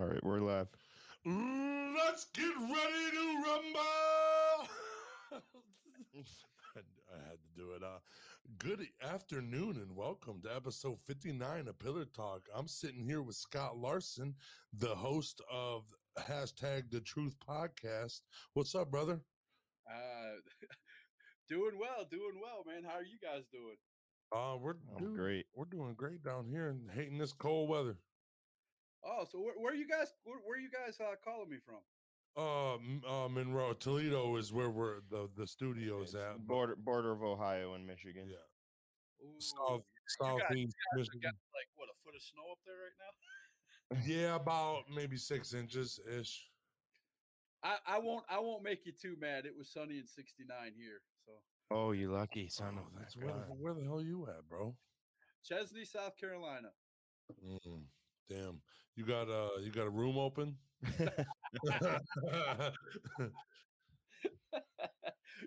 All right, we're live. Let's get ready to rumble. I had to do it. Uh, good afternoon and welcome to episode 59 of Pillar Talk. I'm sitting here with Scott Larson, the host of hashtag the truth podcast. What's up, brother? Uh, doing well, doing well, man. How are you guys doing? Uh, we're I'm great. We're doing great down here and hating this cold weather. Oh, so where, where are you guys? Where, where are you guys uh, calling me from? Uh, uh, Monroe, Toledo is where we're the the studios It's at. border border of Ohio and Michigan. Yeah, Ooh, south you guys- southeast we Michigan. got like what a foot of snow up there right now. Yeah, about maybe six inches ish. I, I won't I won't make you too mad. It was sunny and 69 here. So Oh, you lucky son Oh, of that's a where the, God. where the hell you at, bro? Chesnee, South Carolina. Mm, damn, you got uh, you got a room open?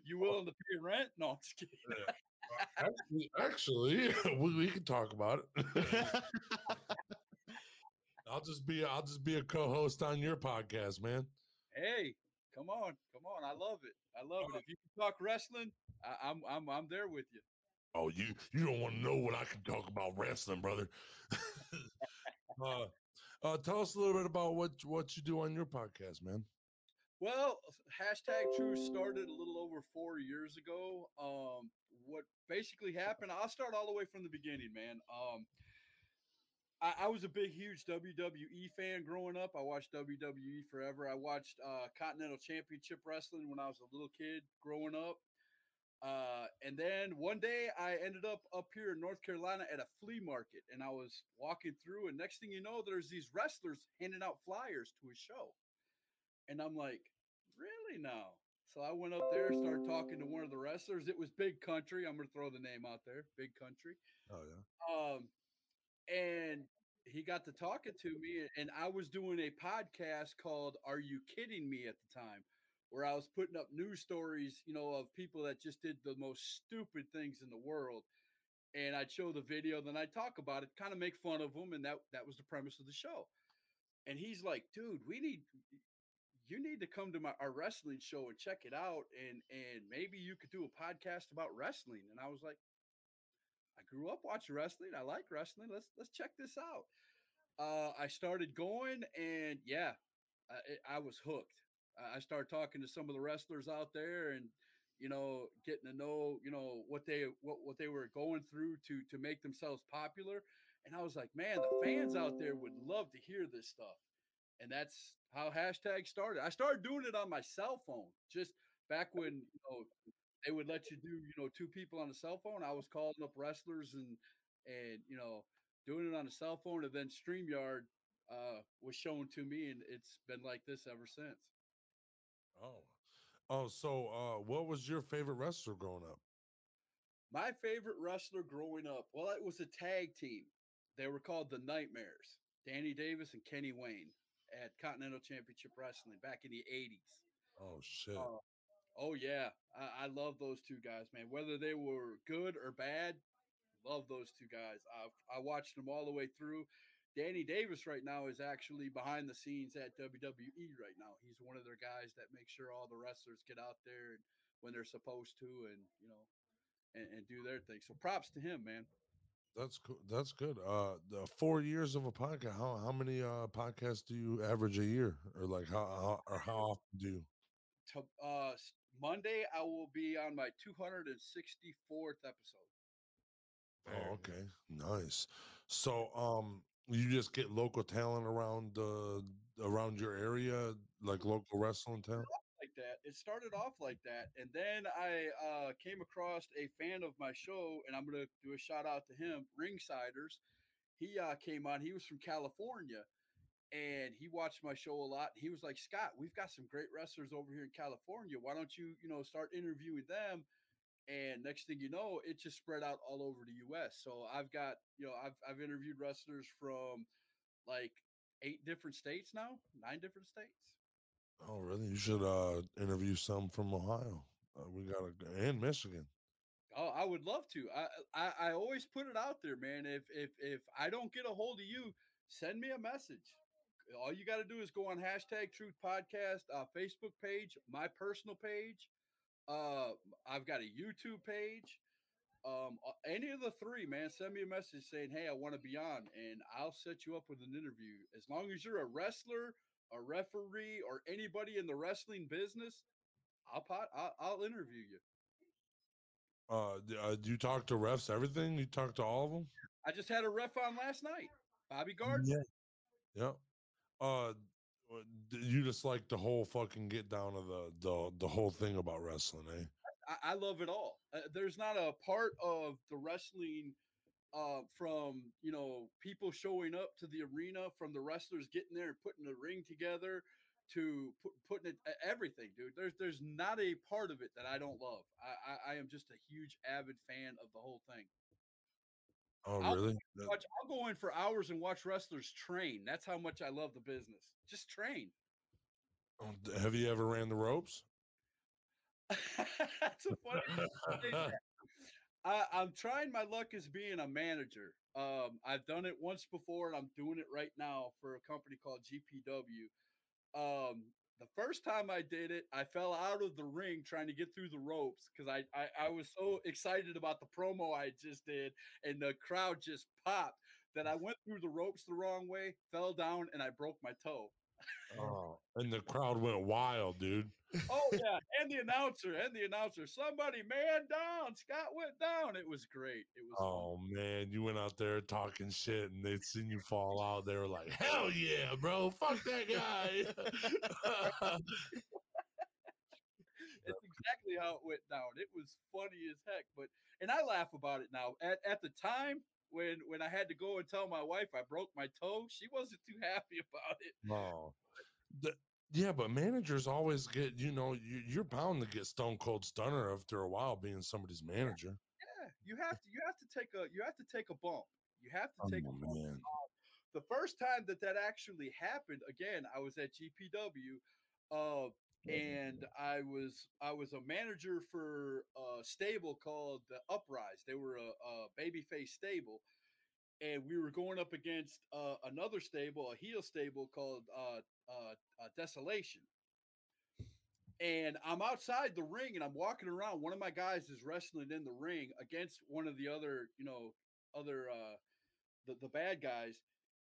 you willing to pay rent? No, I'm just kidding. actually, actually we, we can talk about it. I'll just be I'll just be a co-host on your podcast, man. Hey, come on, come on. I love it. I love it. If you can talk wrestling, I, I'm I'm I'm there with you. Oh, you you don't want to know what I can talk about wrestling, brother. uh, uh, tell us a little bit about what what you do on your podcast, man. Well, hashtag True started a little over four years ago. Um, what basically happened? I'll start all the way from the beginning, man. Um, I, I was a big, huge WWE fan growing up. I watched WWE forever. I watched uh, Continental Championship Wrestling when I was a little kid growing up. Uh, and then one day I ended up up here in North Carolina at a flea market, and I was walking through, and next thing you know, there's these wrestlers handing out flyers to a show. And I'm like, really now? So I went up there, started talking to one of the wrestlers. It was Big Country. I'm gonna throw the name out there, Big Country. Oh yeah. Um, and he got to talking to me, and I was doing a podcast called "Are You Kidding Me?" at the time, where I was putting up news stories, you know, of people that just did the most stupid things in the world. And I'd show the video, then I'd talk about it, kind of make fun of them, and that that was the premise of the show. And he's like, "Dude, we need you need to come to my our wrestling show and check it out and and maybe you could do a podcast about wrestling and i was like i grew up watching wrestling i like wrestling let's let's check this out uh i started going and yeah i, I was hooked I- started talking to some of the wrestlers out there and you know getting to know you know what they what, what they were going through to to make themselves popular and i was like man the fans out there would love to hear this stuff and that's how hashtag started. I started doing it on my cell phone, just back when you know they would let you do you know two people on a cell phone. I was calling up wrestlers and and you know doing it on a cell phone, and then Streamyard uh, was shown to me, and it's been like this ever since. Oh. Oh, so uh, what was your favorite wrestler growing up? My favorite wrestler growing up, well, it was a tag team. They were called the Nightmares. Danny Davis and Kenny Wayne at Continental Championship Wrestling back in the 80s. Oh shit. Uh, oh yeah, I, I love those two guys, man. Whether they were good or bad, love those two guys. I I watched them all the way through. Danny Davis right now is actually behind the scenes at WWE right now. He's one of their guys that makes sure all the wrestlers get out there and when they're supposed to, and you know, and, and do their thing. So props to him, man. That's cool. That's good. Uh, the four years of a podcast. How how many uh podcasts do you average a year, or like how, how or how often do you? To, uh, Monday I will be on my 264th episode. Oh, okay, nice. So, um, you just get local talent around uh around your area, like local wrestling talent. like that. It started off like that, and then I uh, came across a fan of my show, and I'm gonna do a shout out to him, Ringsiders. He uh, came on. He was from California, and he watched my show a lot. He was like, "Scott, we've got some great wrestlers over here in California. Why don't you, you know, start interviewing them?" And next thing you know, it just spread out all over the U.S. So I've got, you know, I've I've interviewed wrestlers from like eight different states now, nine different states. Oh, really? You should uh interview some from Ohio. Uh, we got a and Michigan. Oh, I would love to. I, I I always put it out there, man. If if if I don't get a hold of you, send me a message. all you got to do is go on hashtag Truth Podcast uh, Facebook page, my personal page. Uh, I've got a YouTube page. Um, any of the three, man, send me a message saying, "Hey, I want to be on," and I'll set you up with an interview. As long as you're a wrestler, a referee, or anybody in the wrestling business, I'll pot, I'll, I'll interview you. Uh, uh, do you talk to refs? Everything? You talk to all of them? I just had a ref on last night, Bobby Gardner. Yeah. Yeah. Uh, you just like the whole fucking get down of the the the whole thing about wrestling, eh? I, I love it all. Uh, there's not a part of the wrestling uh, from you know people showing up to the arena, from the wrestlers getting there and putting the ring together, to put, putting it everything, dude. There's there's not a part of it that I don't love. I, I, I am just a huge avid fan of the whole thing. Oh, I'll really? That- Watch, I'll go in for hours and watch wrestlers train. That's how much I love the business. Just train. oh, have you ever ran the ropes? That's a funny. thing you say that. I, I'm trying my luck as being a manager. Um, I've done it once before, and I'm doing it right now for a company called GPW. Um, the first time I did it, I fell out of the ring trying to get through the ropes because I, I I was so excited about the promo I just did, and the crowd just popped that I went through the ropes the wrong way, fell down, and I broke my toe. Uh-huh. Oh, and the crowd went wild, dude. Oh yeah, and the announcer, and the announcer, somebody man down, Scott went down. It was great. It was. fun. Oh man, you went out there talking shit, and they'd seen you fall out. They were like, "Hell yeah, bro! Fuck that guy!" It's exactly how it went down. It was funny as heck, but and I laugh about it now. At at the time when when I had to go and tell my wife I broke my toe, she wasn't too happy about it. no, The- yeah, but managers always get. You know, you, you're bound to get stone cold stunner after a while being somebody's manager. Yeah, you have to you have to take a you have to take a bump. You have to Oh, take a bump. man. the first time that that actually happened again i was at gpw uh, and i was i was a manager for a stable called the uprise. They were a, a babyface stable and we were going up against uh, another stable a heel stable called uh, uh, uh, desolation. And i'm outside the ring and i'm walking around. One of my guys is wrestling in the ring against one of the other you know other uh the, the bad guys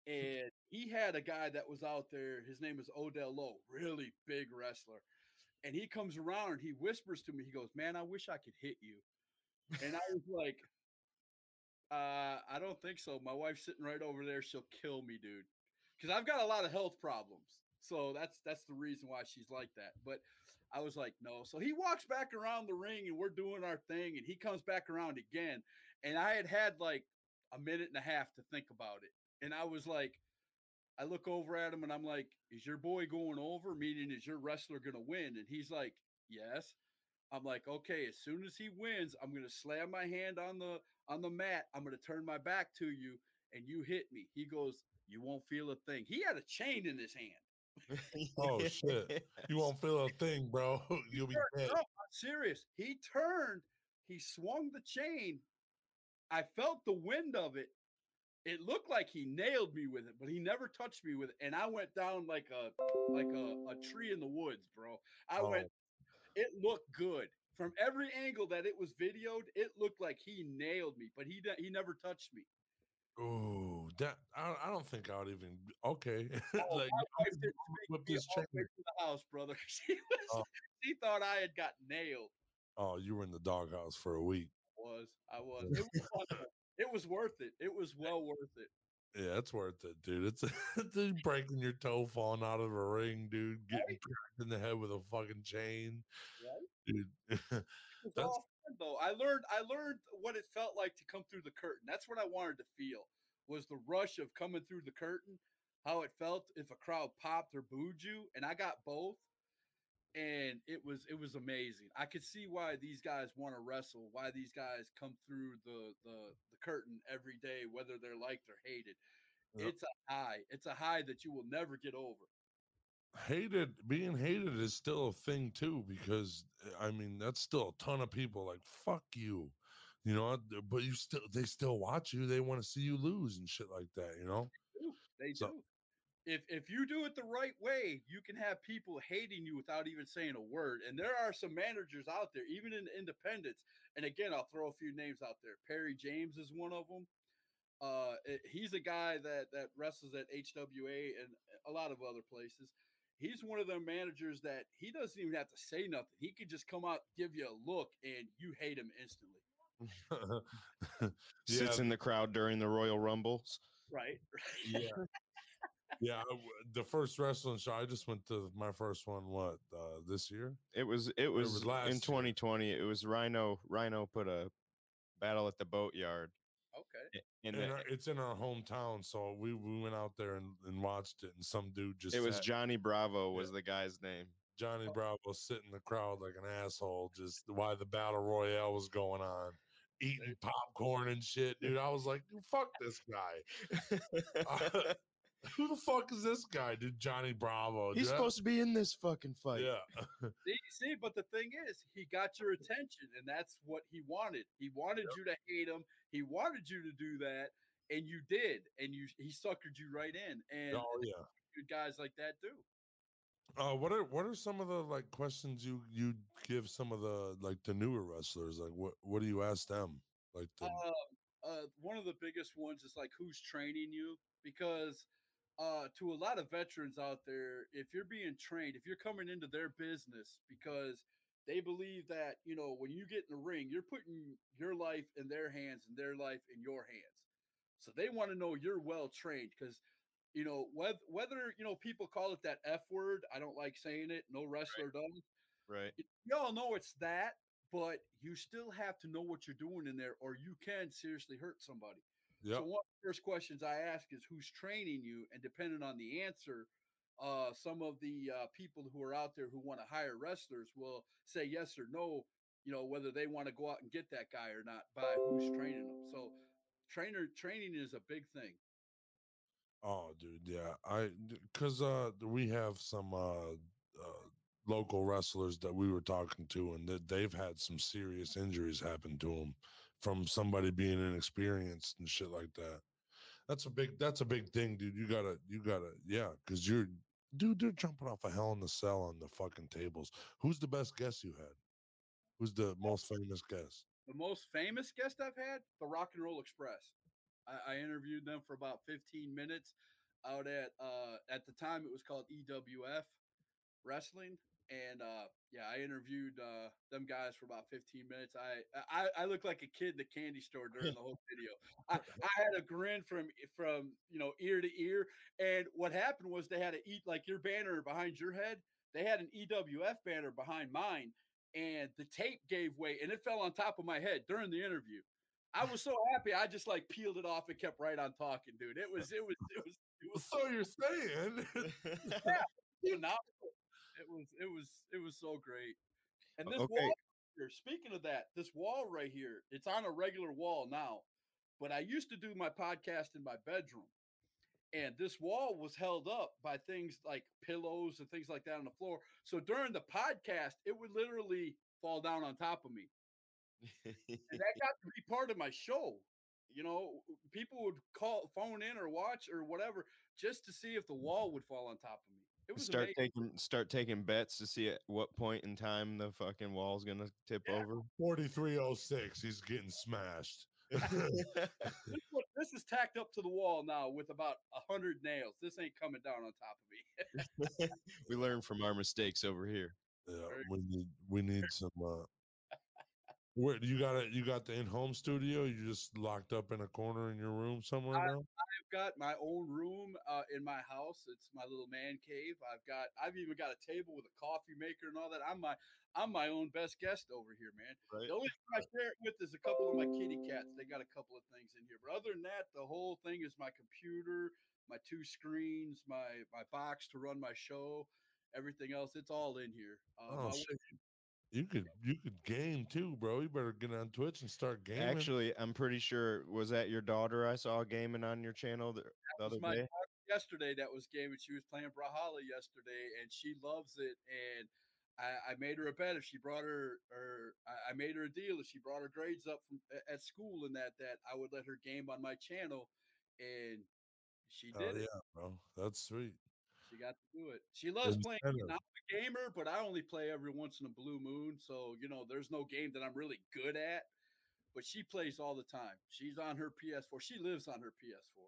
and he had a guy that was out there. His name is Odell Lowe, really big wrestler. And he comes around and he whispers to me, he goes, Man, I wish I could hit you. And I was like, uh, I don't think so. My wife's sitting right over there. She'll kill me, dude. Because I've got a lot of health problems. So that's that's the reason why she's like that. But I was like, no. So he walks back around the ring and we're doing our thing, and he comes back around again. And I had had like a minute and a half to think about it. And I was like, I look over at him and I'm like, is your boy going over? Meaning, is your wrestler going to win? And he's like, yes. I'm like, okay, as soon as he wins, I'm going to slam my hand on the on the mat. I'm going to turn my back to you and you hit me. He goes, you won't feel a thing. He had a chain in his hand. Oh, shit. You won't feel a thing, bro. You'll be dead. No, I'm serious. He turned, he swung the chain. I felt the wind of it. It looked like he nailed me with it, but he never touched me with it. And I went down like a like a, a tree in the woods, bro. I Oh. went, it looked good. From every angle that it was videoed, it looked like he nailed me, but he he never touched me. Oh, that I, I don't think I would even. Okay, Oh, like my I'm wife gonna didn't go make whip this chain. to the house, brother. She was, Oh. she thought I had got nailed. Oh, you were in the doghouse for a week. was. I was. It was fun. It was worth it. It was well worth it. Yeah, it's worth it, dude. It's it's breaking your toe, falling out of a ring, dude. Getting cracked in the head with a fucking chain, Right? dude. That's- fun, though. I learned. I learned what it felt like to come through the curtain. That's what I wanted to feel. Was the rush of coming through the curtain, how it felt if a crowd popped or booed you, and I got both, and it was it was amazing. I could see why these guys want to wrestle, why these guys come through the the the curtain every day, whether they're liked or hated. Yep. It's a high. It's a high that you will never get over. hated being hated is still a thing too because uh, i mean that's still a ton of people like fuck you you know but you still they still watch you they want to see you lose and shit like that you know They So- do. If if you do it the right way, you can have people hating you without even saying a word. And there are some managers out there, even in independence. And again, I'll throw a few names out there. Perry James is one of them. Uh, it- he's a guy that that wrestles at HWA and a lot of other places. He's one of the managers that he doesn't even have to say nothing. He could just come out, give you a look, and you hate him instantly. Sits Yeah. in the crowd during the Royal Rumbles. Right? yeah. Yeah, I w- the first wrestling show I just went to my first one. What uh, this year? It was it was, was last in 2020. It was Rhino. Rhino put a battle at the boatyard. Okay. And And the- our- it's in our hometown, so we, we went out there and, and watched it. And some dude just it was Johnny Bravo was Yeah. the guy's name. Johnny Bravo sitting in the crowd like an asshole, just while the battle royale was going on, eating popcorn and shit, dude. I was like, "Dude, fuck this guy. Who the fuck is this guy, dude? Johnny Bravo. He's dude. Supposed to be in this fucking fight. Yeah, See, see, but the thing is, he got your attention, and that's what he wanted. He wanted you to hate him. He wanted you to do that, and you did, and you he suckered you right in. And oh yeah. good guys like that do. Uh, what are what are some of the like questions you you give some of the like the newer wrestlers? Like what what do you ask them? Like the Um, uh, one of the biggest ones is like who's training you because uh, to a lot of veterans out there, if you're being trained, if you're coming into their business because they believe that you know when you get in the ring, you're putting your life in their hands and their life in your hands, so they want to know you're well trained because. You know whether whether you know people call it that F word. I don't like saying it. No wrestler does Right. y'all know it's that, but you still have to know what you're doing in there, or you can seriously hurt somebody. yeah So one first questions I ask is who's training you, and depending on the answer, uh, some of the uh, people who are out there who want to hire wrestlers will say yes or no. You know whether they want to go out and get that guy or not by who's training them. So trainer training is a big thing. Oh, dude, yeah. I because uh we have some uh, uh local wrestlers that we were talking to, and that they've had some serious injuries happen to them from somebody being inexperienced and shit like that. That's a big. That's a big thing, dude. You gotta. You gotta. Yeah, because you're. Dude, they're jumping off a hell in the cell on the fucking tables. Who's the best guest you had? Who's the most famous guest? The most famous guest I've had, the Rock and Roll Express. I, I interviewed them for about 15 minutes out at uh at the time it was called EWF Wrestling. And uh yeah, I interviewed uh them guys for about 15 minutes. I I, I looked like a kid in the candy store during the whole video. I, I had a grin from from you know ear to ear. And what happened was they had to eat like your banner behind your head. They had an EWF banner behind mine, and the tape gave way and it fell on top of my head during the interview. I was so happy. I just like peeled it off and kept right on talking, dude. It was, it was, it was, it was So you're saying? phenomenal. It was, it was, it was so great. And this Okay. wall here, speaking of that, this wall right here, it's on a regular wall now, but I used to do my podcast in my bedroom. And this wall was held up by things like pillows and things like that on the floor. So during the podcast, it would literally fall down on top of me. and that got to be part of my show. You know, people would call, phone in, or watch, or whatever, just to see if the mm-hmm. wall would fall on top of me. It was start amazing. taking start taking bets to see at what point in time the fucking wall's gonna tip Yeah. over. 4306, he's getting smashed. This, is tacked up to the wall now with about a hundred nails. This ain't coming down on top of me. we learn from our mistakes over here. Yeah, we need we need some. uh Where you got it? You got the in-home studio? You just locked up in a corner in your room somewhere I- now? I've got my own room uh, in my house. It's my little man cave. I've got I've even got a table with a coffee maker and all that. I'm my I'm my own best guest over here, man. Right. The only thing I share it with is a couple of my kitty cats. They got a couple of things in here, but other than that, the whole thing is my computer, my two screens, my my box to run my show, everything else. It's all in here. Uh, Oh! You could you could game too, bro. You better get on Twitch and start gaming. Actually, I'm pretty sure was that your daughter I saw gaming on your channel the, the was other my day. daughter yesterday that was gaming. She was playing Brawlhalla yesterday, and she loves it. And I, I made her a bet if she brought her, or I, I made her a deal if she brought her grades up from at school and that that I would let her game on my channel. And She Oh did it. yeah, bro. That's sweet. She got to do it. She loves playing. Incentive. I'm a gamer, but I only play every once in a blue moon. So you know, there's no game that I'm really good at. But she plays all the time. She's on her PS4. She lives on her PS4,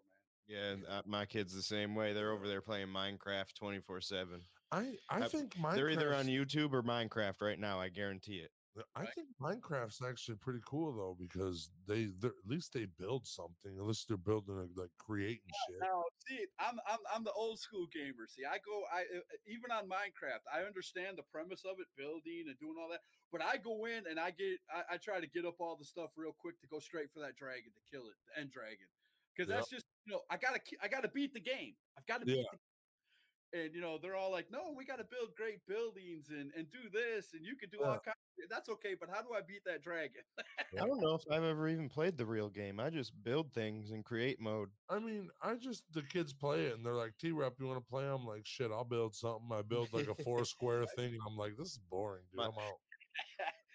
man. Yeah, uh, my kids the same way. They're over there playing Minecraft twenty four seven. I I Uh, think Minecraft. They're either on YouTube or Minecraft right now. I guarantee it. I right? think Minecraft's actually pretty cool though because they they're- at least they build something. unless they're building a, like creating shit. Now, see, I'm I'm I'm the old school gamer. See, I go I even on Minecraft, I understand the premise of it, building and doing all that. But I go in and I get I, I try to get up all the stuff real quick to go straight for that dragon to kill it, the end dragon, because Yep. that's just you know I gotta I gotta beat the game. I've got to Yeah. beat the and you know they're all like, no, we got to build great buildings and and do this, and you could do all Yeah. kinds. That's okay, but how do I beat that dragon? I don't know if I've ever even played the real game. I just build things in create mode. I mean, I just the kids play it and they're like, T Rep, you want to play? I'm like, shit, I'll build something. I build like a four square thing, and I'm like, this is boring, dude. My- I'm out.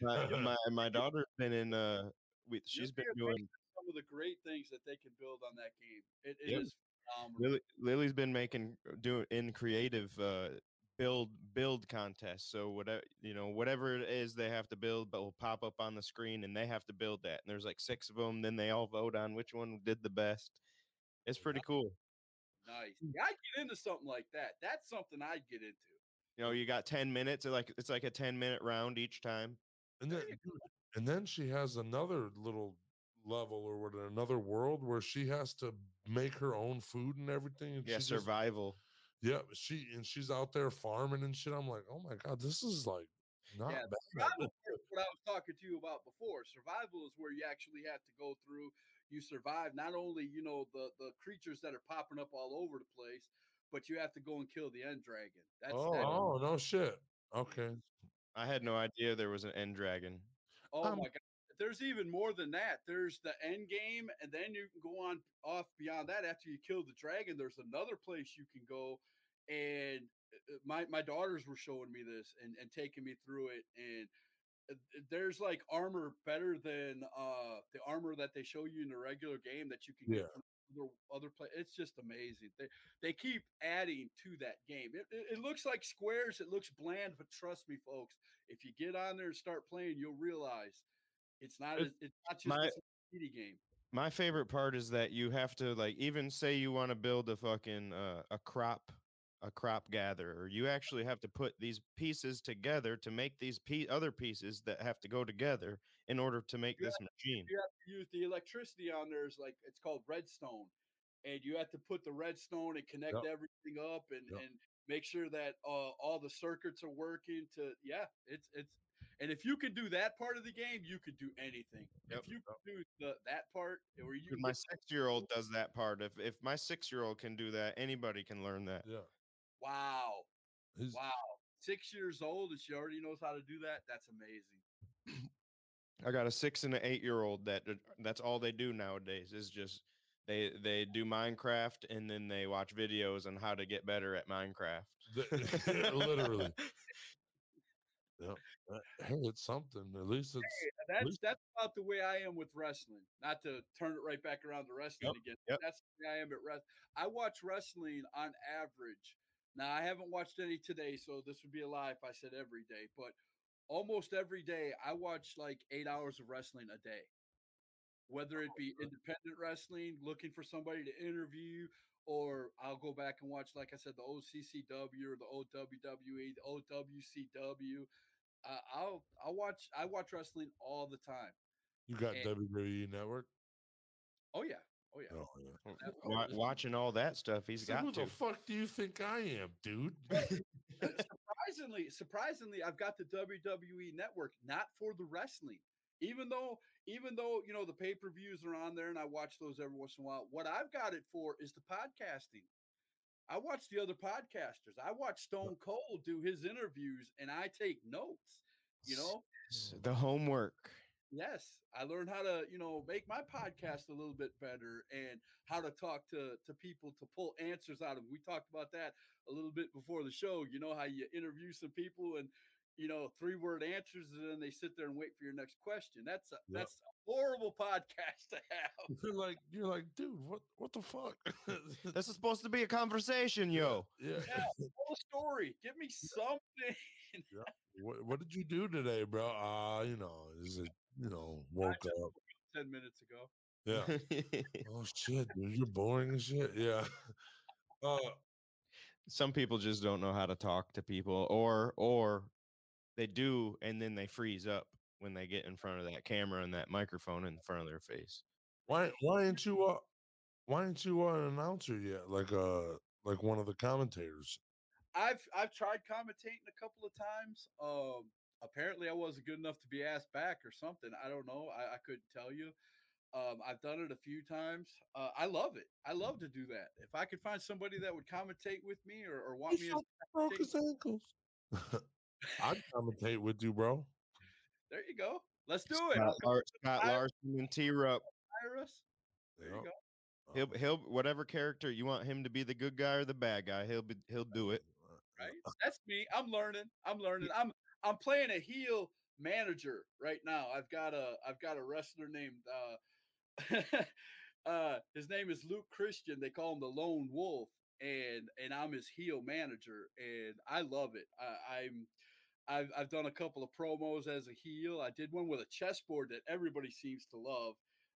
My my, my daughter's been in uh we, she's be been doing Some of the great things that they can build on that game. It, it is Yep. phenomenal. Lily, Lily's been making doing in creative uh build build contests. So whatever you know, whatever it is they have to build, but will pop up on the screen, and they have to build that. And there's like six of them. Then they all vote on which one did the best. It's pretty cool. Nice. Hmm. Yeah, I get into something like that. That's something I'd get into. You know, you got ten minutes. Like it's like a ten minute round each time. And then, and then she has another little level or what, another world where she has to make her own food and everything. And Yeah, she just- survival. Yeah, she and she's out there farming and shit. I'm like, oh my god, this is like not Yeah, bad. Survival is what I was talking to you about before. Survival is where you actually have to go through. You survive not only you know the the creatures that are popping up all over the place, but you have to go and kill the end dragon. That's oh, that, oh no shit. Okay. I had no idea there was an end dragon. oh um, my god. There's even more than that. There's the end game, and then you can go on off beyond that. After you kill the dragon, there's another place you can go. And uh, my my daughters were showing me this and, and taking me through it. And uh, there's like armor better than uh the armor that they show you in the regular game that you can Yeah. get from other other play. It's just amazing. They they keep adding to that game. It, it, it looks like squares. It looks bland, but trust me, folks, if you get on there and start playing, you'll realize it's not It- as, it's not just my- a game. My favorite part is that you have to like even say you want to build a fucking uh, a crop a crop gatherer. You actually have to put these pieces together to make these pe- other pieces that have to go together in order to make You this machine. you have to use the electricity on there is like it's called redstone and you have to put the redstone and connect Yep. everything up and Yep. and make sure that uh, all the circuits are working to yeah it's it's and if you can do that part of the game you could do anything Yep. if you can do the that part where you my six year old does that part. If if my six year old can do that, anybody can learn that. Yeah. wow He's- wow six years old and she already knows how to do that that's amazing I got a six and an eight year old that that's all they do nowadays is just they they do Minecraft and then they watch videos on how to get better at Minecraft. Literally. Yeah. Uh, Hey, it's something. At least it's that's least- that's about the way I am with wrestling. Not to turn it right back around to wrestling again. yep. That's the way I am at wrestling. I watch wrestling on average. Now I haven't watched any today, so this would be a lie if I said every day. But almost every day, I watch like eight hours of wrestling a day. Whether it be independent wrestling, looking for somebody to interview, or I'll go back and watch, like I said, the OCCW or the OWWE, the OWCW. Uh, I'll I'll watch I watch wrestling all the time. you got and- WWE Network. Oh yeah, oh yeah. Oh yeah. Wa- watching all that stuff, he's So got who to. the fuck do you think I am, dude? Uh, surprisingly, surprisingly, I've got the WWE network, not for the wrestling. Even though, even though you know the pay per views are on there, and I watch those every once in a while. What I've got it for is the podcasting. I watch the other podcasters. I watch Stone Cold do his interviews, and I take notes. You know, The homework. Yes, I learned how to, you know, make my podcast a little bit better and how to talk to to people to pull answers out of them. We talked about that a little bit before the show. You know how you interview some people and you know, three word answers, and then they sit there and wait for your next question. That's a Yep. that's a horrible podcast to have. You're like, you're like, dude, what, what the fuck? This is supposed to be a conversation, yo. yeah. Yeah, tell story. Give me something. What, what did you do today, bro? Uh, you know, is it, you know, woke up. Ten minutes ago. Yeah. Oh shit, dude, you're boring as shit. Yeah. Uh, Some people just don't know how to talk to people, or or they do, and then they freeze up when they get in front of that camera and that microphone in front of their face. why, why ain't you, uh, why ain't you uh, an announcer yet? Like, uh, like one of the commentators. I've I've tried commentating a couple of times. Um, apparently I wasn't good enough to be asked back or something. I don't know. I, I couldn't tell you. Um, I've done it a few times. Uh, I love it. I love to do that. If I could find somebody that would commentate with me or, or want me, as, broke his ankles. I'd commentate with you, bro. there you go. Let's do it. Scott, Lar- Scott Larson and T Rup. Iris. There you go. He'll he'll whatever character you want him to be the good guy or the bad guy, he'll be he'll do it. right? That's me. I'm learning. I'm learning. I'm I'm playing a heel manager right now. I've got a I've got a wrestler named uh uh his name is Luke Christian. They call him the Lone Wolf and and I'm his heel manager and I love it. I, I'm I've I've done a couple of promos as a heel. I did one with a chessboard that everybody seems to love.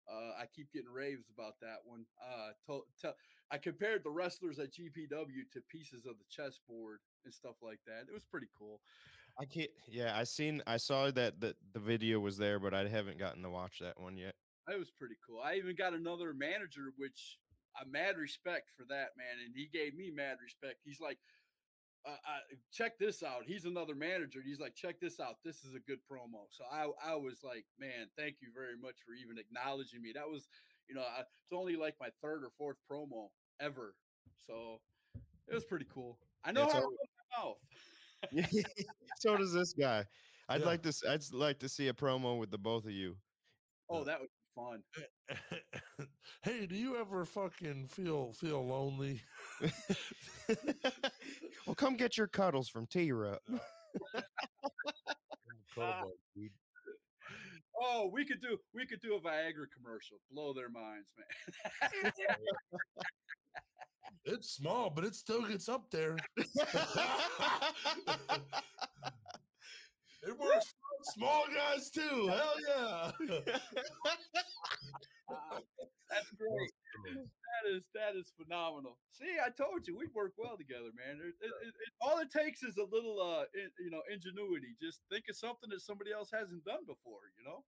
Uh, I keep getting raves about that one. Uh, to, to, I compared the wrestlers at GPW to pieces of the chessboard and stuff like that. It was pretty cool. I can't. Yeah, I seen. I saw that the the video was there, but I haven't gotten to watch that one yet. It was pretty cool. I even got another manager, which I mad respect for that man, and he gave me mad respect. He's like, uh, uh, check this out. He's another manager. He's like, check this out. This is a good promo. So I, I was like, man, thank you very much for even acknowledging me. That was, you know, I, it's only like my third or fourth promo ever. So it was pretty cool. I know It's how to al- run my mouth. so does this guy. I'd Yeah. like to. s- I'd like to see a promo with the both of you. Oh, that would be fun. hey, do you ever fucking feel feel lonely? well, come get your cuddles from T Rup. Oh, we could do we could do a Viagra commercial. Blow their minds, man. It's small, but it still gets up there. it works for small guys too. Hell yeah. Ah, That's great. That is that is phenomenal. See, I told you we'd work well together, man. It, it, it, it- all it takes is a little, uh, in, you know, ingenuity. Just think of something that somebody else hasn't done before. You know.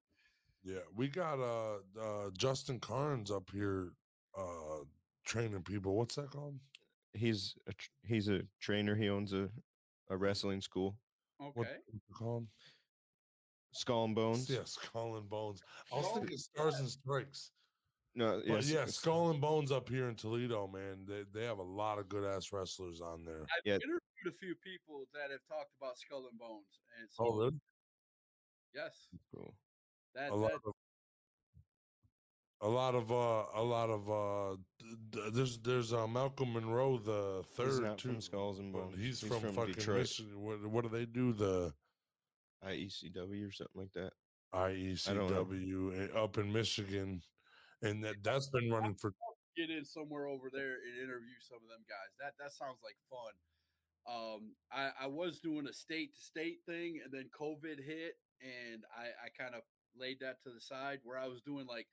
Yeah, we got uh, uh Justin Carnes up here uh training people. What's that called? he's a, tr- he's a trainer. He owns a a wrestling school. Okay. What, what's it called? Skull and Bones. Yeah, Skull and Bones. I was Skull thinking Stars and Strikes. No, But yes, yeah, Skull and Bones up here in Toledo, man. They they have a lot of good ass wrestlers on there. I've Yeah. interviewed a few people that have talked about Skull and Bones, and so Oh, really? yes, Cool. that, A lot that of a lot of uh a lot of uh d- d- there's there's uh Malcolm Monroe the He's third not too. from Skulls and Bones. He's, He's from, from fucking Detroit. Michigan. What, what do they do? The IECW or something like that. IECW uh, up in Michigan, and that that's been running for get in somewhere over there and interview some of them guys. That that sounds like fun. Um, I, I was doing a state to state thing, and then COVID hit, and I, I kind of laid that to the side where I was doing like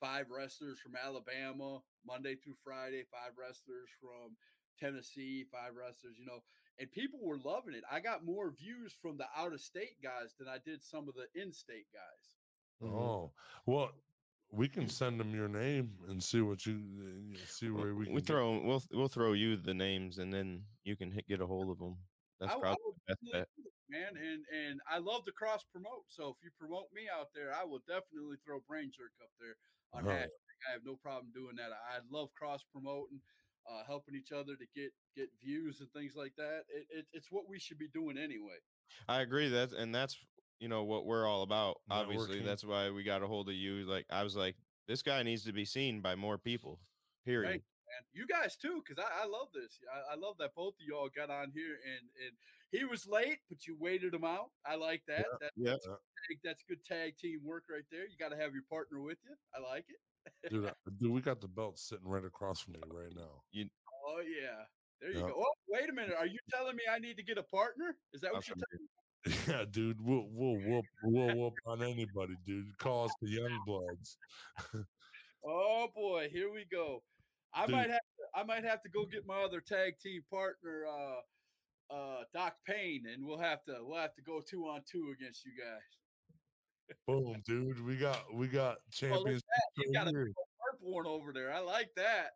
five wrestlers from Alabama Monday through Friday, five wrestlers from Tennessee, five wrestlers, you know, and people were loving it. I got more views from the out of state guys than I did some of the in state guys. Mhm. Oh well, we can send them your name and see what you uh, see where we can we get- we'll we'll throw you the names and then you can hit, get a hold of them. That's I, I probably will the best bet. man. And and I love to cross promote. So if you promote me out there, I will definitely throw brain jerk up there on hashtag. I have no problem doing that. I love cross promoting, uh, helping each other to get get views and things like that. It, it, it's what we should be doing anyway. I agree that and that's you know what we're all about. Obviously, that's why we got a hold of you. Like I was like, this guy needs to be seen by more people. Period. man. You guys too, because I, I love this. I, I love that both of y'all got on here and and he was late, but you waited him out. I like that. that Yeah. that's, tag- that's good tag team work right there. You got to have your partner with you. I like it. dude, I- dude, we got the belt sitting right across from me right now. You, Oh yeah. There you Yeah. go. Oh, wait a minute. Are you telling me I need to get a partner? Is that what That's you're telling me? Yeah, dude, we'll we'll whoop we'll whoop on anybody, dude. Call us the young bloods. Oh boy, here we go. I Dude. might have to, I might have to go get my other tag team partner, uh, uh, Doc Payne, and we'll have to we'll have to go two on two against you guys. Boom, dude. We got we got Well, look at champions. that. You got a. Harp one over there. I like that.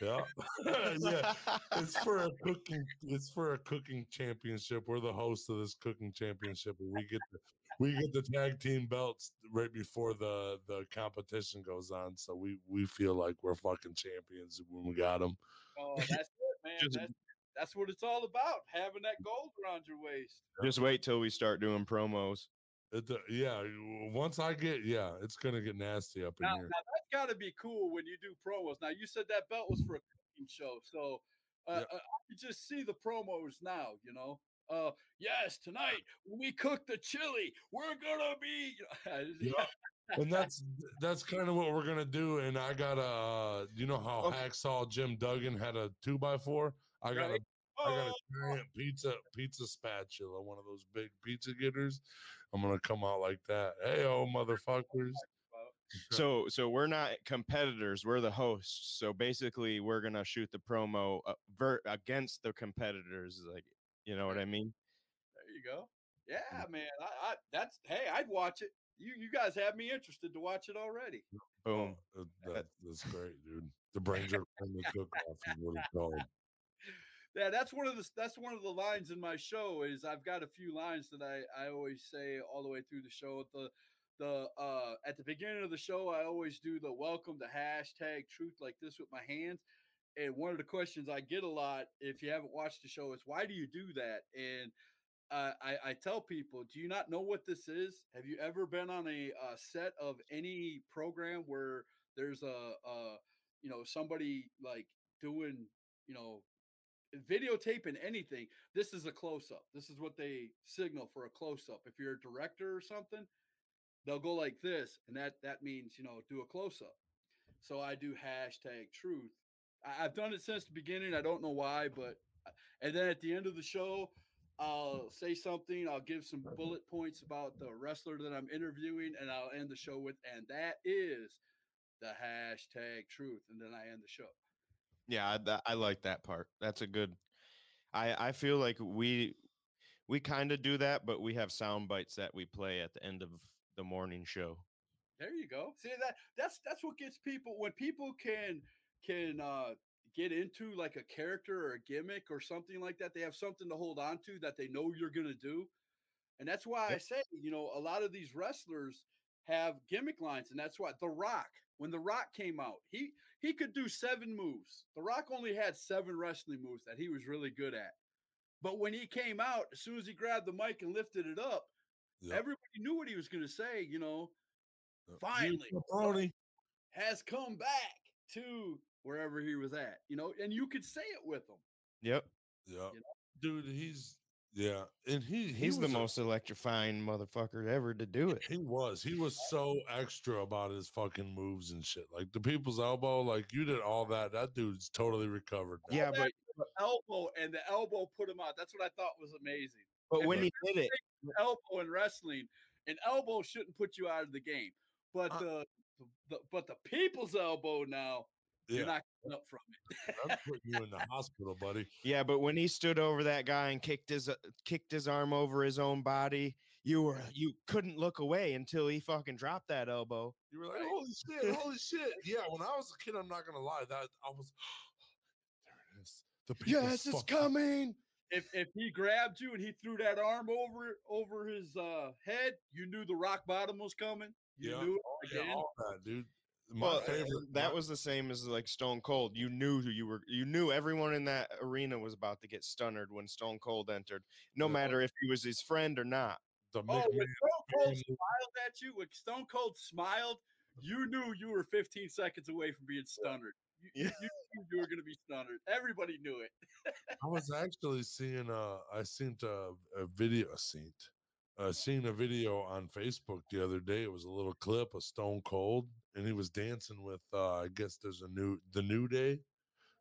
Yeah. yeah. It's for a cooking it's for a cooking championship. We're the host of this cooking championship and we get the we get the tag team belts right before the the competition goes on. So we we feel like we're fucking champions when we got them. Oh, that's it, man. Just- That's, that's what it's all about. Having that gold around your waist. Just wait till we start doing promos. It, uh, yeah, once I get yeah, it's gonna get nasty up in Now, here. now that's got to be cool when you do promos. Now you said that belt was for a cooking show, so uh, Yeah. uh, I just see the promos now. You know, uh, yes, tonight when we cook the chili, we're gonna be. Yeah. and that's that's kind of what we're gonna do. And I got a, you know how Okay. hacksaw Jim Duggan had a two by four. I got a Right. I got Oh, a giant pizza pizza spatula, one of those big pizza getters. I'm gonna come out like that. Hey, oh motherfuckers! So so we're not competitors. We're the hosts. So basically, we're gonna shoot the promo uh, ver- against the competitors. Like you know what I mean? there you go. Yeah, man. I, I that's hey, I'd watch it. You you guys have me interested to watch it already. Boom. Oh, that, that's great, dude. The brains are from the cook off is what it's called. Yeah, that's one of the that's one of the lines in my show is I've got a few lines that I I always say all the way through the show. at The the uh at the beginning of the show I always do the welcome to hashtag truth like this with my hands. And one of the questions I get a lot if you haven't watched the show is why do you do that? And uh, I, I tell people, do you not know what this is? Have you ever been on a, uh set of any program where there's a, a you know somebody like doing you know videotaping anything, this is a close up. This is what they signal for a close up. If you're a director or something, they'll go like this, and that that means you know do a close up. So I do hashtag truth. I, I've done it since the beginning. I don't know why, but uh, and then at the end of the show, I'll say something. I'll give some bullet points about the wrestler that I'm interviewing, and I'll end the show with, and that is the hashtag truth, and then I end the show. Yeah, I, I like that part. That's a good. I I feel like we we kind of do that, but we have sound bites that we play at the end of the morning show. There you go. See that that's that's what gets people when people can can uh get into like a character or a gimmick or something like that. They have something to hold on to that they know you're gonna do. And that's why I say, you know, a lot of these wrestlers have gimmick lines, and that's why The Rock, when The Rock came out, he he could do seven moves. The Rock only had seven wrestling moves that he was really good at. But when he came out, as soon as he grabbed the mic and lifted it up, Yep. everybody knew what he was going to say. You know, Yep. finally, Jim Pepperoni. has come back to wherever he was at. You know, and you could say it with him. Yep, Yeah, you dude, he's yeah, and he, he he's the a- most electrifying motherfucker ever to do it. He was. He was so extra about his fucking moves and shit. Like the people's elbow, like you did all that. That dude's totally recovered. now. Yeah, that but Elbow and the elbow put him out. That's what I thought was amazing. but and when then he did it, Elbow in wrestling, an elbow shouldn't put you out of the game. But Uh, the, the but the people's elbow now, yeah, you're not getting up from it. that's putting you in the hospital, buddy. yeah, but when he stood over that guy and kicked his uh, kicked his arm over his own body, you were you couldn't look away until he fucking dropped that elbow. You were like, holy shit, holy shit. Yeah, when I was a kid, I'm not gonna lie, that I was there it is. The people's Yes, it's fucking- coming. if if he grabbed you and he threw that arm over over his uh head, you knew the rock bottom was coming. You Yeah. knew it Yeah, all that, dude. My Well, favorite that was the same as like Stone Cold. You knew who you were. You knew everyone in that arena was about to get stunned when Stone Cold entered, no Yeah. matter if he was his friend or not. the Oh, when Stone Cold smiled at you, when Stone Cold smiled, you knew you were 15 seconds away from being stunned. You, you, Yeah. you you were gonna be stunned. Everybody knew it. I was actually seeing uh I seen a, a video I seen uh seeing a video on Facebook the other day. It was a little clip of Stone Cold and he was dancing with uh I guess there's a new the new day.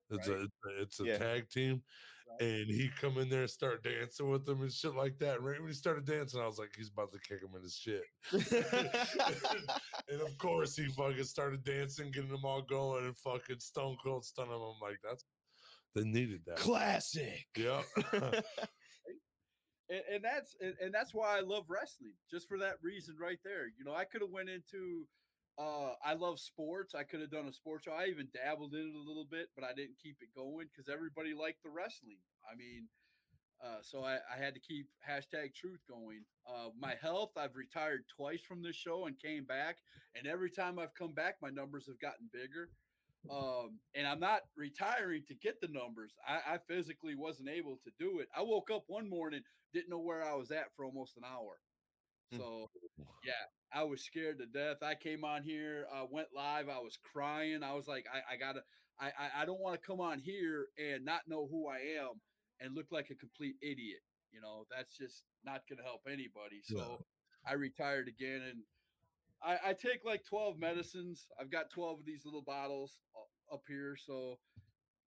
It's Right. a it's a, Yeah. tag team Right. and he come in there and start dancing with them and shit like that. Right when he started dancing, I was like, he's about to kick him in his shit. and of course, he fucking started dancing, getting them all going, and fucking Stone Cold stun him. I'm like, that's they needed that. Classic. Yeah. and, and that's and, and that's why I love wrestling, just for that reason right there. You know, I could have went into uh I love sports. I could have done a sports show. I even dabbled in it a little bit, but I didn't keep it going because everybody liked the wrestling. I mean, uh, so I, I had to keep hashtag truth going. Uh, my health, I've retired twice from this show and came back, and every time I've come back, my numbers have gotten bigger. Um, and I'm not retiring to get the numbers. I, I physically wasn't able to do it. I woke up one morning, didn't know where I was at for almost an hour. Hmm. So, yeah, I was scared to death. I came on here, uh, went live. I was crying. I was like, I, I gotta, I, I, I don't want to come on here and not know who I am and look like a complete idiot. You know, that's just not gonna help anybody. So. I retired again and I, I take like 12 medicines. I've got 12 of these little bottles up here. So,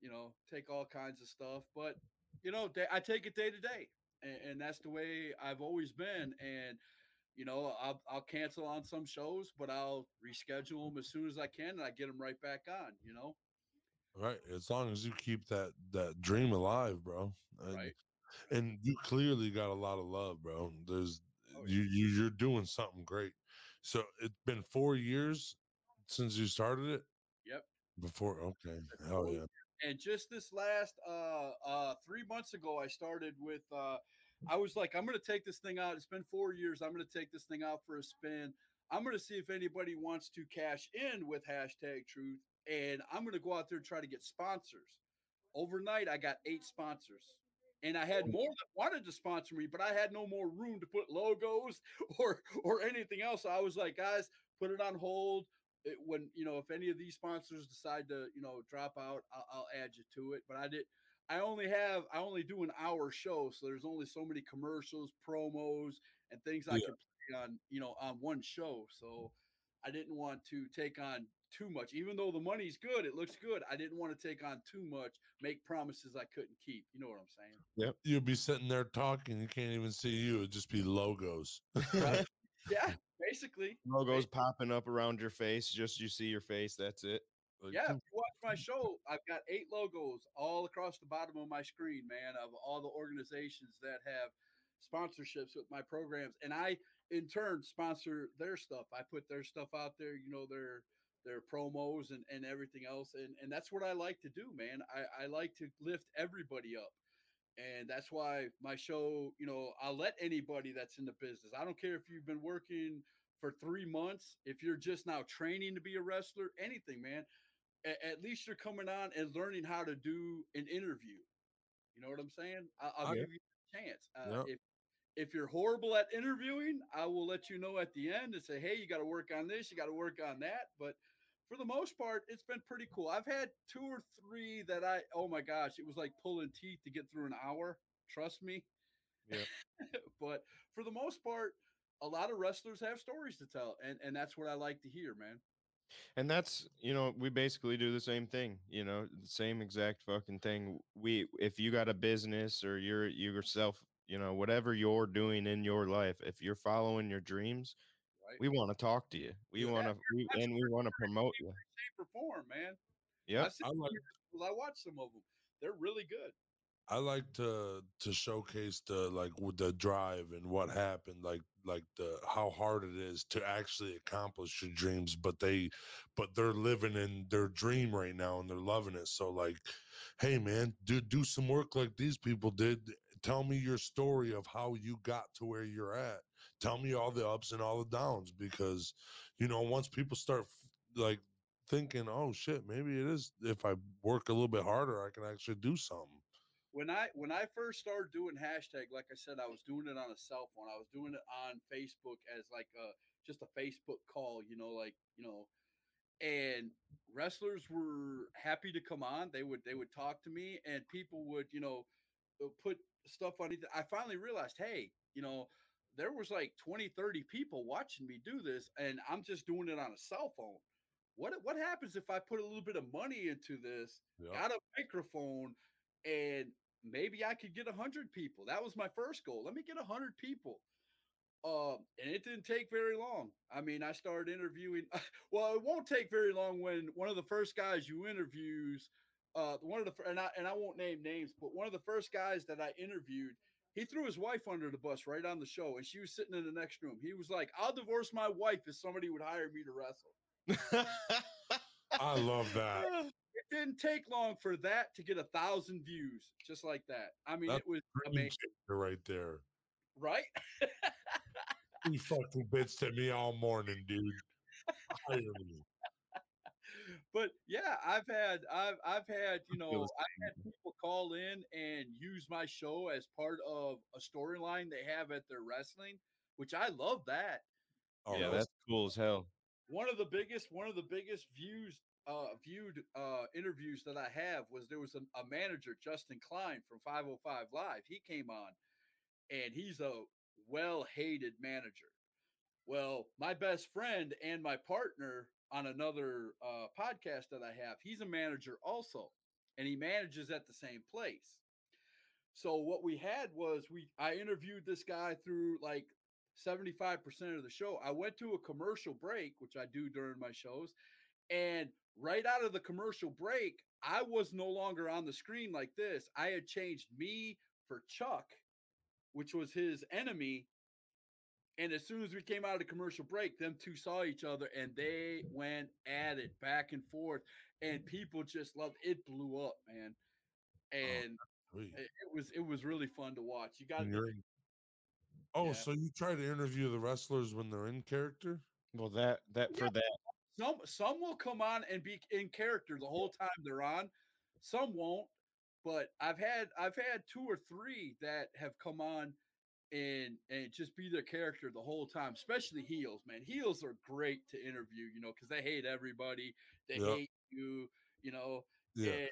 you know, take all kinds of stuff. But, you know, day, I take it day to day. And, and that's the way I've always been. And, you know, I'll, I'll cancel on some shows, but I'll reschedule them as soon as I can and I get them right back on, you know? right. As long as you keep that that dream alive, bro. And, Right. And you clearly got a lot of love, bro. There's Oh, you, you you're doing something great. So it's been four years since you started it. Yep. Before, okay, hell yeah. and just this last uh uh three months ago i started with uh i was like i'm gonna take this thing out. It's been four years. I'm gonna take this thing out for a spin. I'm gonna see if anybody wants to cash in with hashtag truth and i'm gonna go out there and try to get sponsors. Overnight i got eight sponsors and i had more that wanted to sponsor me but i had no more room to put logos or or anything else. So i was like guys put it on hold. It, when you know if any of these sponsors decide to you know drop out I'll, I'll add you to it. But i did i only have i only do an hour show so there's only so many commercials promos and things i Yeah. can play on you know on one show so i didn't want to take on too much even though the money's good it looks good i didn't want to take on too much make promises i couldn't keep you know what i'm saying You'll be sitting there talking. You can't even see you. It'd just be logos. Right. yeah basically Logos popping up around your face, just you see your face. That's it. Like, Yeah, my show, I've got eight logos all across the bottom of my screen, man, of all the organizations that have sponsorships with my programs. And I in turn sponsor their stuff. I put their stuff out there, you know, their their promos and, and everything else. And and that's what I like to do, man. I, I like to lift everybody up. And that's why my show, you know, I'll let anybody that's in the business. I don't care if you've been working for three months, if you're just now training to be a wrestler, anything, man at, least you're coming on and learning how to do an interview. You know what I'm saying? I- give you a chance. Uh, Yep. If if you're horrible at interviewing, I will let you know at the end and say, "Hey, you got to work on this. You got to work on that." But for the most part, it's been pretty cool. I've had two or three that I, oh my gosh, it was like pulling teeth to get through an hour. Trust me. Yeah. but for the most part, a lot of wrestlers have stories to tell, and and that's what I like to hear, man. And that's you know we basically do the same thing. You know, the same exact fucking thing. We if you got a business or you're you yourself, you know, whatever you're doing in your life, if you're following your dreams, Right? we want to talk to you. We want to, we, and we want to promote you. Perform, man. Yeah. I like I watch some of them. They're really good. I like to to showcase the like with the drive and what happened, like like the how hard it is to actually accomplish your dreams. But they, but they're living in their dream right now and they're loving it. So like, hey man, do do some work like these people did. Tell me your story of how you got to where you're at. Tell me all the ups and all the downs because, you know, once people start like thinking, oh shit, maybe it is if I work a little bit harder, I can actually do something. When I when I first started doing hashtag, like I said, I was doing it on a cell phone. I was doing it on Facebook as like a just a Facebook call, you know, like you know, and wrestlers were happy to come on. They would they would talk to me, and people would you know uh, put stuff on it. I finally realized, hey, you know, there was like 20, 30 people watching me do this, and I'm just doing it on a cell phone. What what happens if I put a little bit of money into this, Yeah. got a microphone, and maybe I could get a hundred people? That was my first goal. Let me get a hundred people. Um, and it didn't take very long. I mean, I started interviewing. Well, it won't take very long when one of the first guys you interviews, uh, one of the and I and I won't name names, but one of the first guys that I interviewed, he threw his wife under the bus right on the show, and she was sitting in the next room. He was like, "I'll divorce my wife if somebody would hire me to wrestle." I love that. Didn't take long for that to get a thousand views, just like that. I mean, That's it was amazing, right there. right? You fucking bitched at me all morning, dude. But yeah, I've had I've I've had you know I've had people call in and use my show as part of a storyline they have at their wrestling, which I love that. Oh, yeah, that's cool as hell. One of the biggest one of the biggest views uh viewed uh interviews that I have was there was a, a manager Justin Klein from 505 Live. He came on and he's a well hated manager. Well, my best friend and my partner on another uh, podcast that I have, he's a manager also, and he manages at the same place. So what we had was we I interviewed this guy through like 75% of the show. I went to a commercial break, which I do during my shows, and right out of the commercial break, I was no longer on the screen like this. I had changed me for Chuck, which was his enemy. And as soon as we came out of the commercial break, them two saw each other and they went at it back and forth. And people just loved it blew up, man. Oh, and sweet. it, it was it was really fun to watch. You got And you're in- Oh, Yeah. so you try to interview the wrestlers when they're in character? Well, that that for Yeah. that some some will come on and be in character the whole time they're on some won't but i've had i've had two or three that have come on and and just be their character the whole time especially mm-hmm. heels man heels are great to interview you know because they hate everybody they Yep. hate you you know Yeah.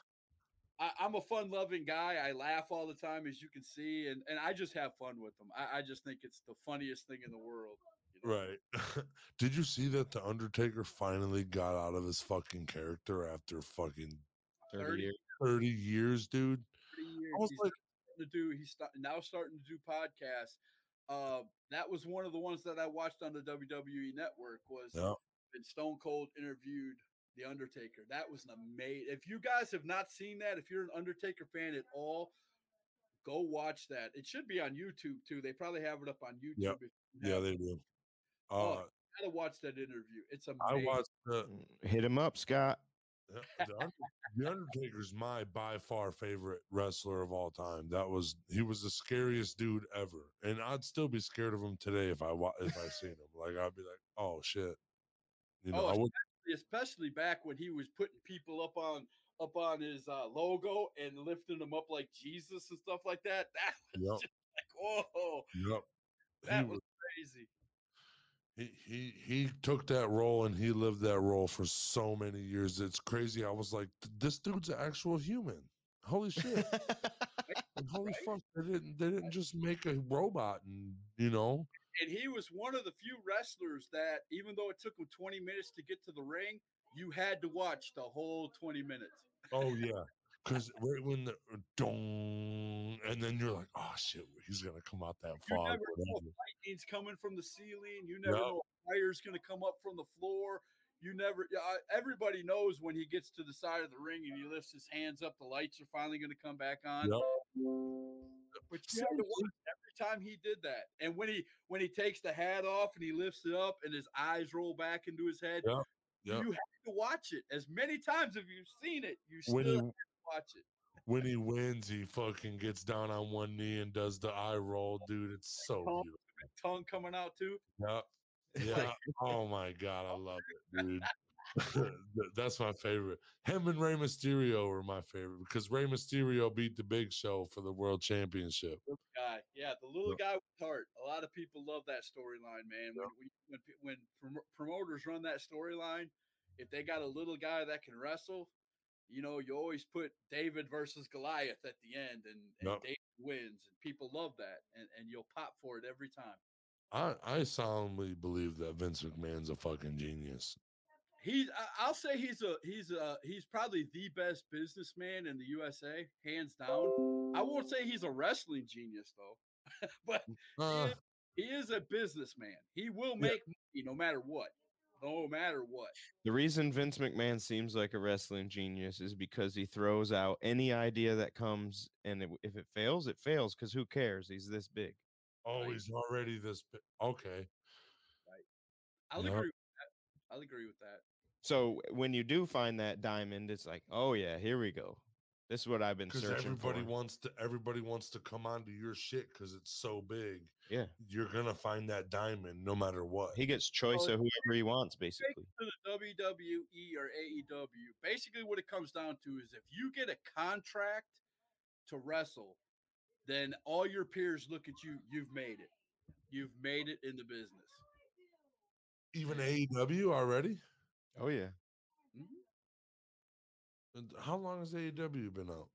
I, I'm a fun loving guy. I laugh all the time, as you can see, and, and I just have fun with them. I, I just think it's the funniest thing in the world. You know? Right. Did you see that the Undertaker finally got out of his fucking character after fucking 30 30 years. 30 years, dude? Thirty years. I was He's like, starting to do. He's start, now starting to do podcasts. Uh, that was one of the ones that I watched on the WWE Network. Was Yeah. when Stone Cold interviewed the Undertaker. That was an amazing. If you guys have not seen that, if you're an Undertaker fan at all, go watch that. It should be on YouTube too. They probably have it up on YouTube. Yep. if you yeah, they it. Do. Oh, Uh, gotta watch that interview. It's amazing. I watched the, Mm, Hit him up, Scott. the, the, Under- Undertaker's my by far favorite wrestler of all time. That was he was the scariest dude ever, and I'd still be scared of him today if I wa- if I seen him. Like I'd be like, oh shit, you know. Oh, I would, especially back when he was putting people up on up on his uh, logo and lifting them up like Jesus and stuff like that. That was Yep. just like, whoa, yep. He that was was crazy. He he he took that role and he lived that role for so many years. It's crazy. I was like, this dude's an actual human. Holy shit! And holy Right? fuck! They didn't they didn't just make a robot and you know. And he was one of the few wrestlers that, even though it took him 20 minutes to get to the ring, you had to watch the whole 20 minutes. Oh yeah, because right when the uh, dong, and then you're like, oh shit, he's gonna come out that You fog. never know lightning's coming from the ceiling. You never Yep. know fire's to come up from the floor. You never, yeah, I- everybody knows when he gets to the side of the ring and he lifts his hands up, the lights are finally to come back on. Yep. But you had to watch every time he did that. And when he when he takes the hat off and he lifts it up and his eyes roll back into his head, Yep. You have to watch it as many times as you've seen it. You When still he have to watch it. when he wins, he fucking gets down on one knee and does the eye roll, dude. It's so Tongue. beautiful. Tongue coming out too. Yeah. Yeah. oh my god, I love it, dude. That's my favorite. Him and Rey Mysterio are my favorite because Rey Mysterio beat the Big Show for the World Championship. Little guy, yeah, the little guy with heart. A lot of people love that storyline, man. When, when when when prom- promoters run that storyline, if they got a little guy that can wrestle, you know, you always put David versus Goliath at the end, and, and Yep. David wins, and people love that, and, and you'll pop for it every time. I I solemnly believe that Vince McMahon's a fucking genius. He's, I'll say he's a, he's a, he's probably the best businessman in the USA, hands down. I won't say he's a wrestling genius though, but Uh, is- he is a businessman. He will Yeah. make money no matter what, no matter what. The reason Vince McMahon seems like a wrestling genius is because he throws out any idea that comes, and it, if it fails, it fails. Because who cares? He's this big. oh, Right. he's already this. big. Okay, I'll Yep. agree with that. I'll agree with that. So when you do find that diamond, it's like, oh yeah, here we go. This is what I've been because searching everybody for. wants to. Everybody wants to come onto your shit because it's so big. Yeah, You're gonna find that diamond no matter what. he gets choice Well, of whoever he wants, basically. to the WWE or AEW, basically what it comes down to is if you get a contract to wrestle, then all your peers look at you, you've made it. You've made it in the business. Even AEW already. Oh yeah. And How long has AEW been out?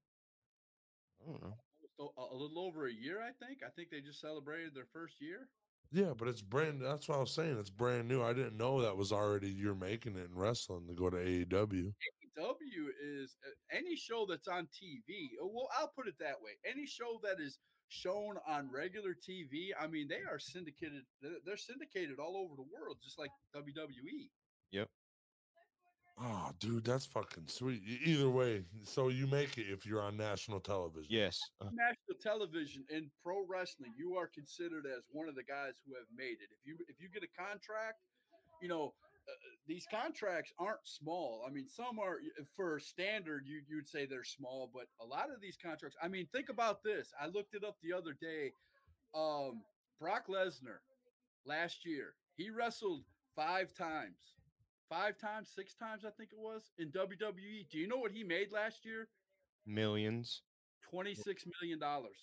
I don't know. So a, a little over a year, I think. I think they just celebrated their first year. Yeah, but it's brand. That's what I was saying. It's brand new. I didn't know that was already you're making it in wrestling to go to AEW. AEW is uh, any show that's on TV. uh, Well, I'll put it that way. Any show that is shown on regular TV, I mean, they are syndicated. They're they're syndicated all over the world, just like. WWE. Yep. Oh, dude, that's fucking sweet. Either way, so you make it if you're on national television. Yes. uh, national television in pro wrestling, you are considered as one of the guys who have made it. If you if you get a contract, you know uh, these contracts aren't small. I mean, some are for standard. You you'd say they're small, but a lot of these contracts. I mean, think about this. I looked it up the other day. Um, Brock Lesnar last year he wrestled five times, five times, six times, I think it was in WWE. Do you know what he made last year? Millions. Twenty six million dollars.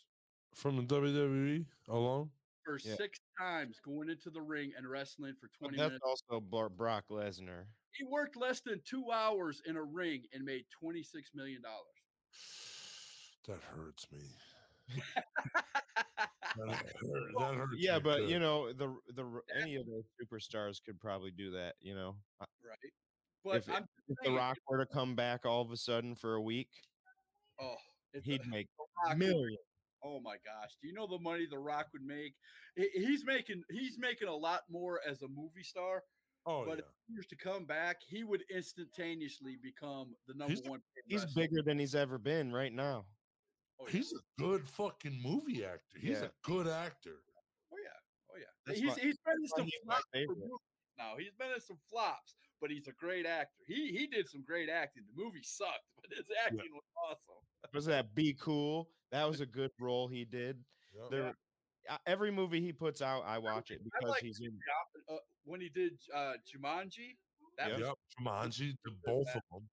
From the WWE alone. for Yeah. six times going into the ring and wrestling for But 20 that's minutes. also Bro- Brock Lesnar. He worked less than two hours in a ring and made $26 million. That hurts me. That Yeah, but good. you know the the any of those superstars could probably do that. You know, right. But if, I'm if The Rock were to come back all of a sudden for a week, oh, he'd the- make The Rock would- millions. oh my gosh. Do you know the money The Rock would make? He's making he's making a lot more as a movie star, oh but yeah. if he was to come back, he would instantaneously become the number He's- one. He's wrestler. bigger than he's ever been right now. Oh, yeah. He's a good fucking movie actor. He's Yeah. a good actor. Oh yeah, oh yeah. That's he's why- he's been in some flops now. He's been in some flops, but he's a great actor. He he did some great acting. The movie sucked, but his acting was awesome. Was that Be Cool? That was a good role he did. Yep. There, every movie he puts out, I watch it because like he's in. Uh, when he did uh, Jumanji, that Yep. was. Jumanji, the both of them.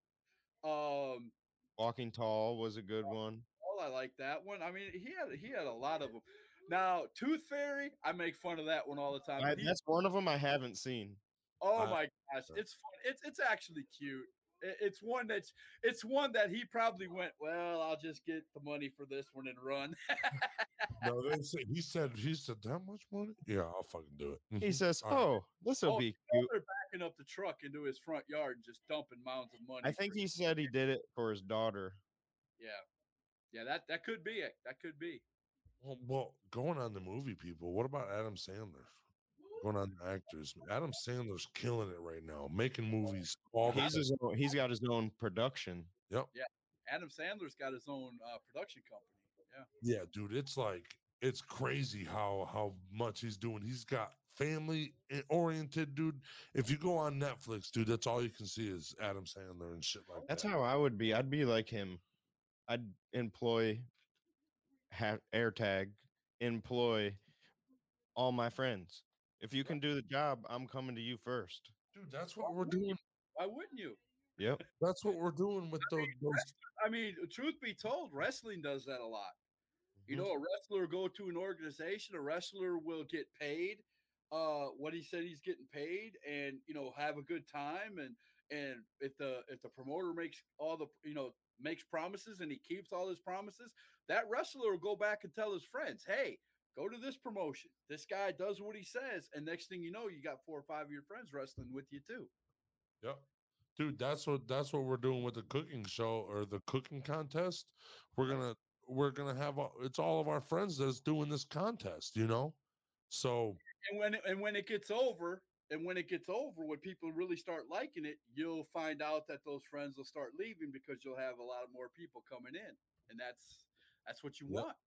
um. Walking Tall was a good one. I like that one. I mean, he had he had a lot of them. Now, Tooth Fairy, I make fun of that one all the time. I, he- that's one of them I haven't seen. Oh Uh, my gosh, it's fun. It's it's actually cute. I- It's one that's it's one that he probably went. Well, I'll just get the money for this one and run. No, they say, he said he said that much money. Yeah, I'll fucking do it. He says, All right. "Oh, this will Oh, be cute." They're backing up the truck into his front yard and just dumping mounds of money. I think he said he did it for his daughter. Yeah, yeah. That that could be it. That could be. Well, well, going on the movie people, what about Adam Sandler? Going on the actors. Adam Sandler's killing it right now, making movies all He's his own, he's got his own production. Yep. Yeah. Adam Sandler's got his own uh, production company. Yeah. Yeah, dude, it's like it's crazy how how much he's doing. He's got family oriented, dude. If you go on Netflix, dude, that's all you can see is Adam Sandler and shit like That's that. That's how I would be. I'd be like him. I'd employ ha- AirTag, employ all my friends. If you can do the job, I'm coming to you first. dude, that's what we're doing. Why wouldn't you? Yep. That's what we're doing with those. those I mean, truth be told, wrestling does that a lot. You Mhm. know, a wrestler go to an organization, a wrestler will get paid uh what he said he's getting paid and you know have a good time and And if the if the promoter makes all the you know makes promises and he keeps all his promises, that wrestler will go back and tell his friends, "Hey, go to this promotion. This guy does what he says." And next thing you know, you got four or five of your friends wrestling with you too. Yep. Dude, that's what that's what we're doing with the cooking show or the cooking contest. We're gonna we're gonna have all, it's all of our friends that's doing this contest, you know. So And when it, and when it gets over, and when it gets over, when people really start liking it, you'll find out that those friends will start leaving because you'll have a lot of more people coming in, and that's that's what you Yep. want.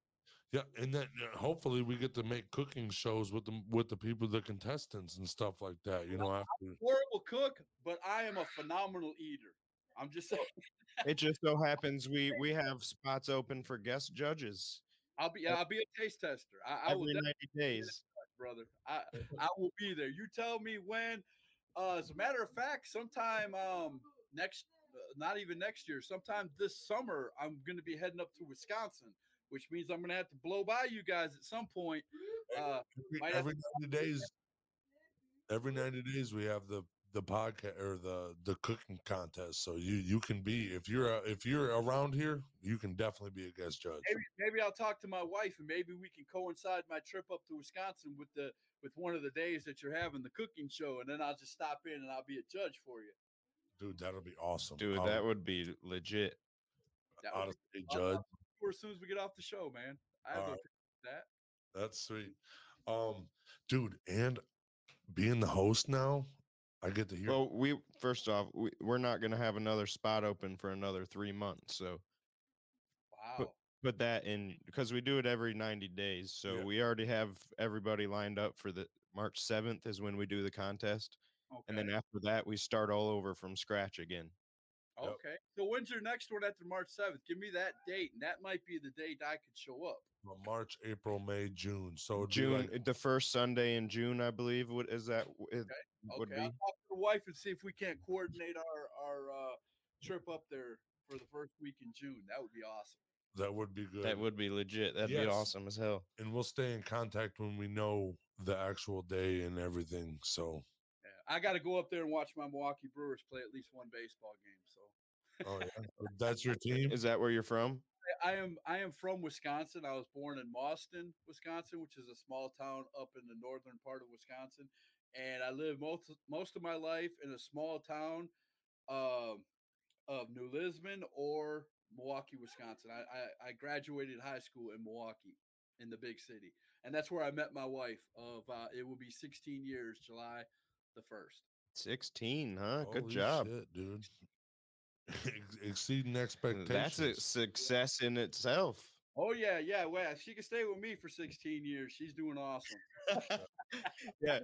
yeah, and then uh, hopefully we get to make cooking shows with the with the people, the contestants and stuff like that. You know, after Horrible cook, but I am a phenomenal eater. I'm just saying. It just so happens we we have spots open for guest judges I'll be I'll be a taste tester. I, I will every definitely, ninety days. Brother. I I will be there. You tell me when. Uh, as a matter of fact, sometime um next, uh, not even next year, sometime this summer, I'm going to be heading up to Wisconsin, which means I'm going to have to blow by you guys at some point. Uh, every, might every ninety days, every ninety days we have the the podcast or the the cooking contest. So you you can be if you're uh, if you're around here, you can definitely be a guest judge. maybe maybe I'll talk to my wife and maybe we can coincide my trip up to Wisconsin with the with one of the days that you're having the cooking show, and then I'll just stop in and I'll be a judge for you. Dude, that'll be awesome. Dude, I'll- that would be legit. That would be judge. I'll- as soon as we get off the show, man. I have no Alright. problem with that. That's sweet. Um, dude, and being the host now, I get to hear. Well, we first off, we, we're not going to have another spot open for another three months. So Wow. put that in because we do it every 90 days. So Yeah. we already have everybody lined up for the March 7th is when we do the contest. Okay. And then after that, we start all over from scratch again. Yep. okay. So when's your next one after March 7th? Give me that date, and that might be the date I could show up. uh, March, April, May, June. So June, like- the first Sunday in June, I believe. What is that? w- It would Okay. I'll talk to the wife and see if we can't coordinate our our uh, trip up there for the first week in June. That would be awesome. that would be good. That would be legit. That'd Yes. be awesome as hell. and we'll stay in contact when we know the actual day and everything. So, Yeah. I got to go up there and watch my Milwaukee Brewers play at least one baseball game. So oh yeah, that's your team. Is that where you're from? I am I am from Wisconsin. I was born in Mauston, Wisconsin, which is a small town up in the northern part of Wisconsin, and I lived most most of my life in a small town um, of New Lisbon or Milwaukee, Wisconsin. I, I I graduated high school in Milwaukee, in the big city, and that's where I met my wife. Of uh, it will be 16 years, July the first. 16, huh? Good job. shit, dude. Exceeding expectations. That's a success in itself. Oh yeah, yeah. Well, she can stay with me for 16 years. She's doing awesome. yeah.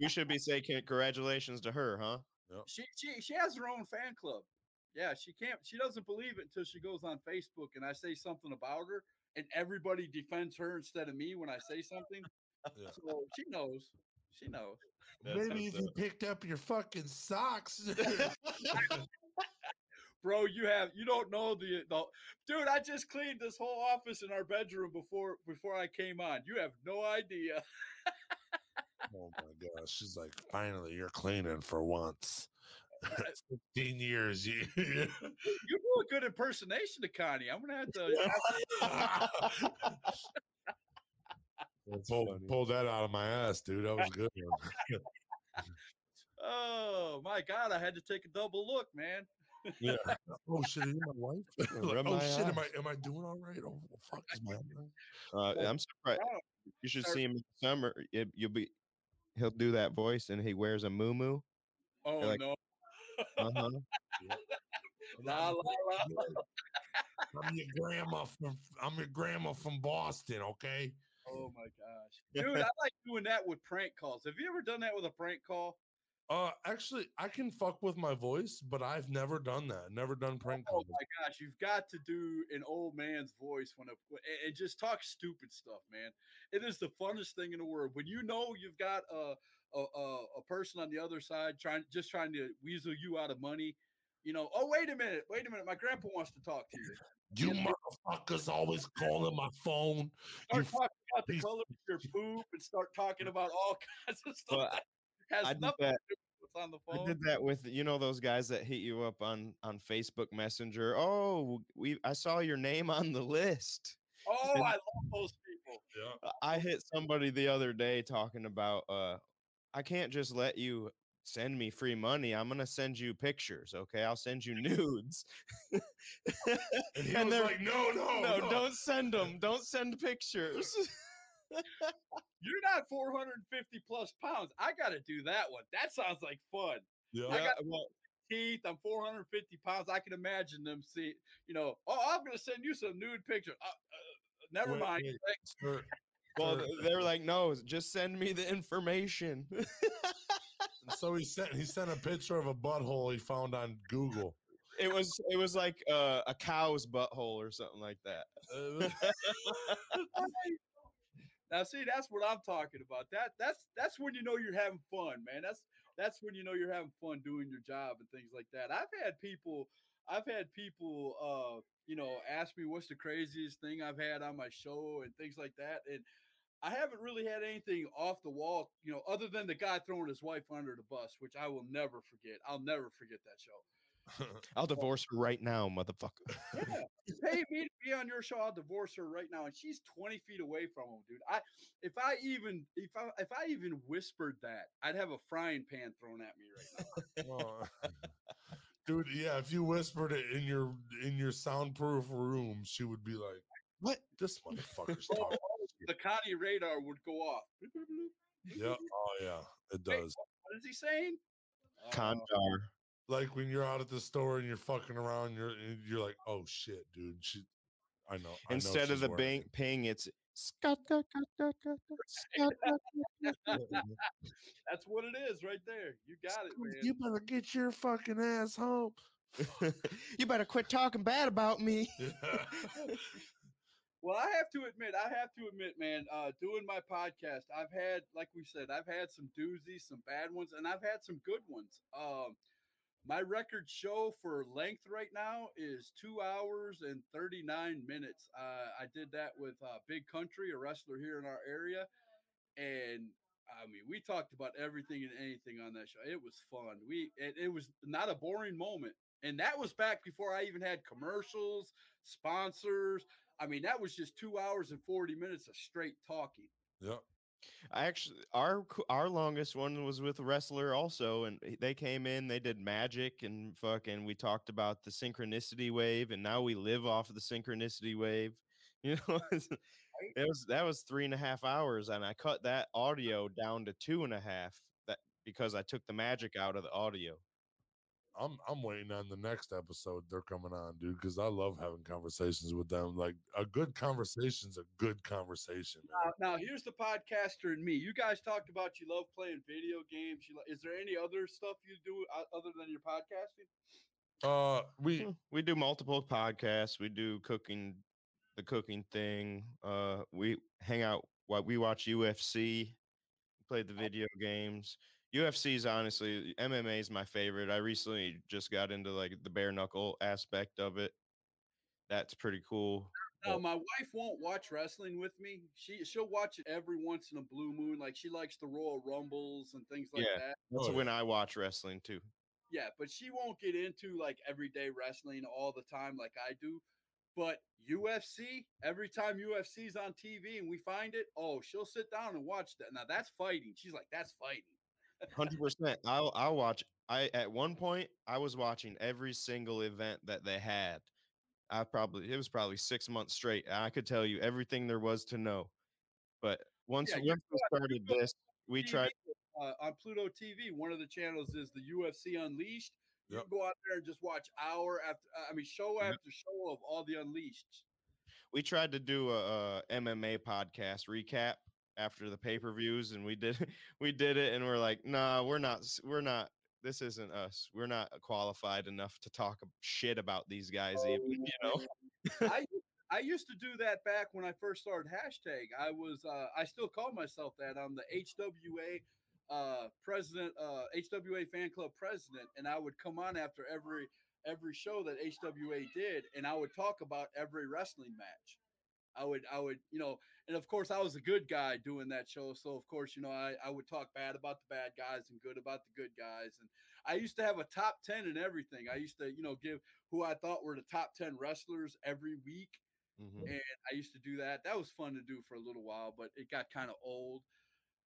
We should be saying congratulations to her, huh? she she she has her own fan club. Yeah, she can't. She doesn't believe it until she goes on Facebook and I say something about her, and everybody defends her instead of me when I say something. Yeah. So she knows. She knows. Maybe if you picked up your fucking socks. Bro, you have you don't know the, the dude. I just cleaned this whole office in our bedroom before before I came on. You have no idea. Oh my gosh. She's like, finally, you're cleaning for once. 15 years. You, You do a good impersonation of Connie. I'm gonna have to. pull, funny. pull that out of my ass, dude. That was good. Oh my god, I had to take a double look, man. yeah. Oh shit, are you my wife? Like, oh my shit, am. I am I doing all right? Oh fuck is my Uh, I'm surprised. You should see him in the summer. It, you'll be. He'll do that voice, and he wears a moo Oh like- no. Uh huh. La, la, la. I'm your grandma from I'm your grandma from Boston, okay? Oh my gosh. Dude, I like doing that with prank calls. Have you ever done that with a prank call? Uh actually I can fuck with my voice, but I've never done that. Never done prank Oh calls. my gosh, you've got to do an old man's voice when a, and- and just talk stupid stuff, man. It is the funnest thing in the world when you know you've got a a, a, a person on the other side trying just trying to weasel you out of money. You know, oh wait a minute, wait a minute, my grandpa wants to talk to you. You motherfuckers always calling my phone. Start You talking about the color of your poop and start talking about all kinds of stuff Well, that has I did nothing that. to do with on the I did that with you know those guys that hit you up on on Facebook Messenger. Oh, we I saw your name on the list. Oh, I love those people. Yeah. I hit somebody the other day talking about uh I can't just let you send me free money. I'm gonna send you pictures, okay? I'll send you nudes. And he And was they're- like, no, no, no, no. don't send them. Don't send pictures. You're not 450 plus pounds. I got to do that one. That sounds like fun. Yeah. I got- well, Teeth. I'm 450 pounds. I can imagine them see. You know. Oh, I'm gonna send you some nude pictures. Uh, uh, never Wait, mind. wait. Like, Sir, well, sir. they're like, no, just send me the information. And so he sent he sent a picture of a butthole he found on Google. it was it was like uh, a cow's butthole or something like that. Now, see, that's what I'm talking about. That that's that's when you know you're having fun, man. That's that's when you know you're having fun doing your job and things like that. I've had people, I've had people, uh, you know, ask me what's the craziest thing I've had on my show and things like that, and I haven't really had anything off the wall, you know, other than the guy throwing his wife under the bus, which I will never forget. I'll never forget that show. I'll divorce her right now, motherfucker. Yeah, pay me to be on your show. I'll divorce her right now, and she's twenty feet away from him, dude. I if I even if I if I even whispered that, I'd have a frying pan thrown at me right now. Dude, yeah, if you whispered it in your in your soundproof room, she would be like, What? "This motherfucker's talking." the Connie radar would go off. Yeah, oh yeah, it Wait, does. What is he saying? Uh, Condar. Like when you're out at the store and you're fucking around, you're you're like, "Oh shit, dude." She, I know. I know Instead of the wearing bang, ping, it's. That's what it is right there. You got it, man. You better get your fucking ass home. you better quit talking bad about me. Well, I have to admit, I have to admit, man, uh, doing my podcast, I've had, like we said, I've had some doozies, some bad ones, and I've had some good ones. Um, my record show for length right now is two hours and 39 minutes. Uh, I did that with uh, Big Country, a wrestler here in our area. And I mean, we talked about everything and anything on that show. It was fun. We, it, it was not a boring moment. And that was back before I even had commercials, sponsors. I mean, that was just two hours and 40 minutes of straight talking. yeah. I actually our our longest one was with a wrestler also, and they came in, they did magic and fucking. We talked about the synchronicity wave, and now we live off of the synchronicity wave. You know, it was that was three and a half hours, and I cut that audio down to two and a half. That because I took the magic out of the audio. I'm I'm waiting on the next episode they're coming on, dude, because I love having conversations with them. Like a good conversation's a good conversation. Now, now, here's the podcaster and me. You guys talked about you love playing video games. You lo- is there any other stuff you do other than your podcasting? Uh, we Hmm, We do multiple podcasts. We do cooking, the cooking thing. Uh, we hang out. What we watch UFC, play the video games. UFC is honestly MMA is my favorite. I recently just got into like the bare knuckle aspect of it. That's pretty cool. No, my wife won't watch wrestling with me. She she'll watch it every once in a blue moon. Like she likes the Royal Rumbles and things like Yeah. that. That's Oh, when I watch wrestling too. Yeah, but she won't get into like everyday wrestling all the time like I do. But UFC, every time UFC's on TV and we find it, oh, she'll sit down and watch that. Now that's fighting. She's like, that's fighting. Hundred percent. I'll I'll watch. I at one point I was watching every single event that they had. I probably it was probably six months straight. and I could tell you everything there was to know. But once Yeah, once we started you go this, we TV, tried. uh, on Pluto TV. One of the channels is the UFC Unleashed. You Yep. can go out there and just watch hour after, uh, I mean, show Yep. after show of all the Unleashed. We tried to do a, a MMA podcast recap after the pay per views, and we did we did it, and we're like, nah, we're not we're not. This isn't us. We're not qualified enough to talk shit about these guys, even you know. I I used to do that back when I first started hashtag. I was uh, I still call myself that. I'm the HWA uh, president, uh, HWA fan club president, and I would come on after every every show that HWA did, and I would talk about every wrestling match. I would, I would, you know, and of course I was a good guy doing that show. So of course, you know, I, I would talk bad about the bad guys and good about the good guys. And I used to have a top 10 and everything. I used to, you know, give who I thought were the top 10 wrestlers every week. Mhm. And I used to do that. That was fun to do for a little while, but it got kind of old.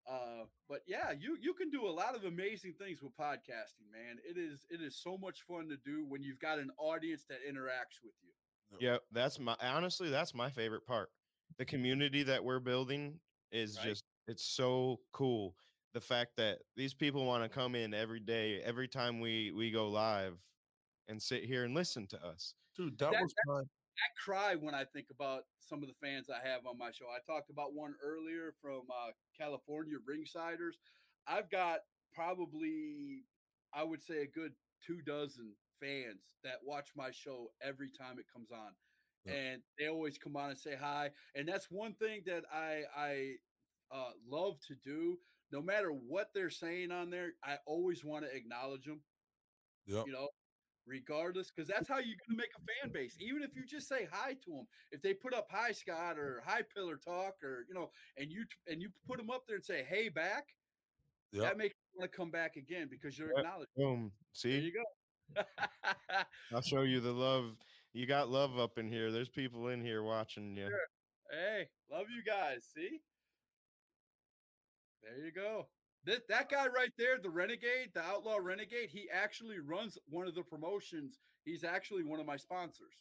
Uh, but yeah, you you can do a lot of amazing things with podcasting, man. It is it is so much fun to do when you've got an audience that interacts with you. Yeah, that's my honestly, that's my favorite part. The community that we're building is Right. just it's so cool. The fact that these people want to come in every day, every time we we go live and sit here and listen to us. Dude, that That- was my I cry when I think about some of the fans I have on my show. I talked about one earlier from uh, California, Ringsiders. I've got probably, I would say, a good two dozen fans that watch my show every time it comes on, Yeah. and they always come on and say hi. And that's one thing that I I uh, love to do. No matter what they're saying on there, I always want to acknowledge them Yep. you know, regardless, because that's how you're gonna make a fan base. Even if you just say hi to them, if they put up "Hi Scott" or "Hi Pillar Talk" or you know, and you and you put them up there and say "Hey back," Yep. that makes you want to come back again because you're Yep. acknowledged. Boom. See, There you go. I'll show you the love. You got love up in here. There's people in here watching you. Sure. hey, love you guys. See, there you go. That, that guy right there, the renegade, the outlaw renegade, he actually runs one of the promotions. He's actually one of my sponsors.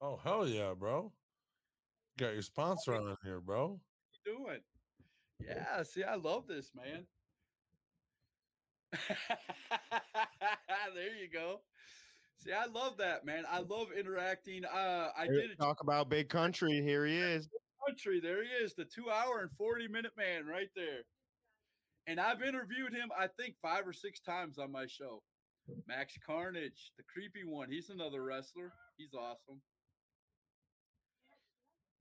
Oh hell yeah, bro. Got your oh, sponsor on here, bro. doing? Yeah, see, I love this, man. there you go. See, I love that, man. I love interacting. Uh, I Here, did Talk about big country. Here he is. country. There he is, the two hour and 40 minute man right there. And I've interviewed him, I think, five or six times on my show. Max Carnage, the creepy one. He's another wrestler. He's awesome.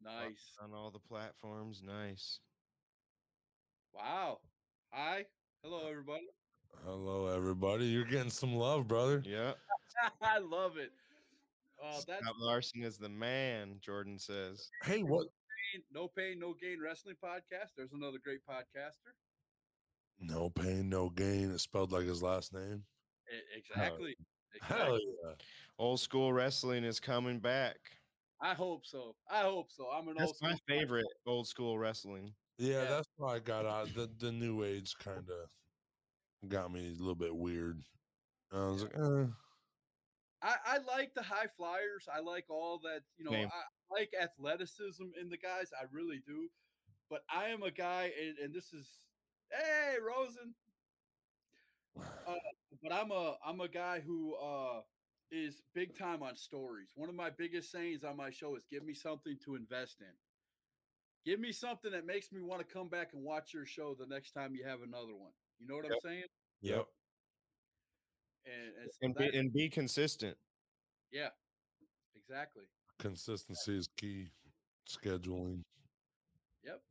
Nice. On all the platforms. Nice. Wow. Hi. Hello, everybody. Hello, everybody. You're getting some love, brother. Yeah. I love it. Uh, that's Scott Larson is the man, Jordan says. Hey, what? pain, no pain, no gain wrestling podcast. There's another great podcaster. No pain, no gain. It's spelled like his last name. E- exactly. Hell exactly. yeah. Old school wrestling is coming back. I hope so. I hope so. I'm an That's old my school guy. favorite old school wrestling. Yeah, Yeah. that's why I got out. The the new age kind of got me a little bit weird. I was like, eh. I, I like the high flyers. I like all that. You know, Same. I like athleticism in the guys. I really do. But I am a guy, and, and this is hey Rosen. Uh, but I'm a I'm a guy who uh is big time on stories. One of my biggest sayings on my show is give me something to invest in. Give me something that makes me want to come back and watch your show the next time you have another one. You know what I'm saying? yep. And, and, so And be, and be consistent. yeah, exactly. Consistency is key. Scheduling. Yep,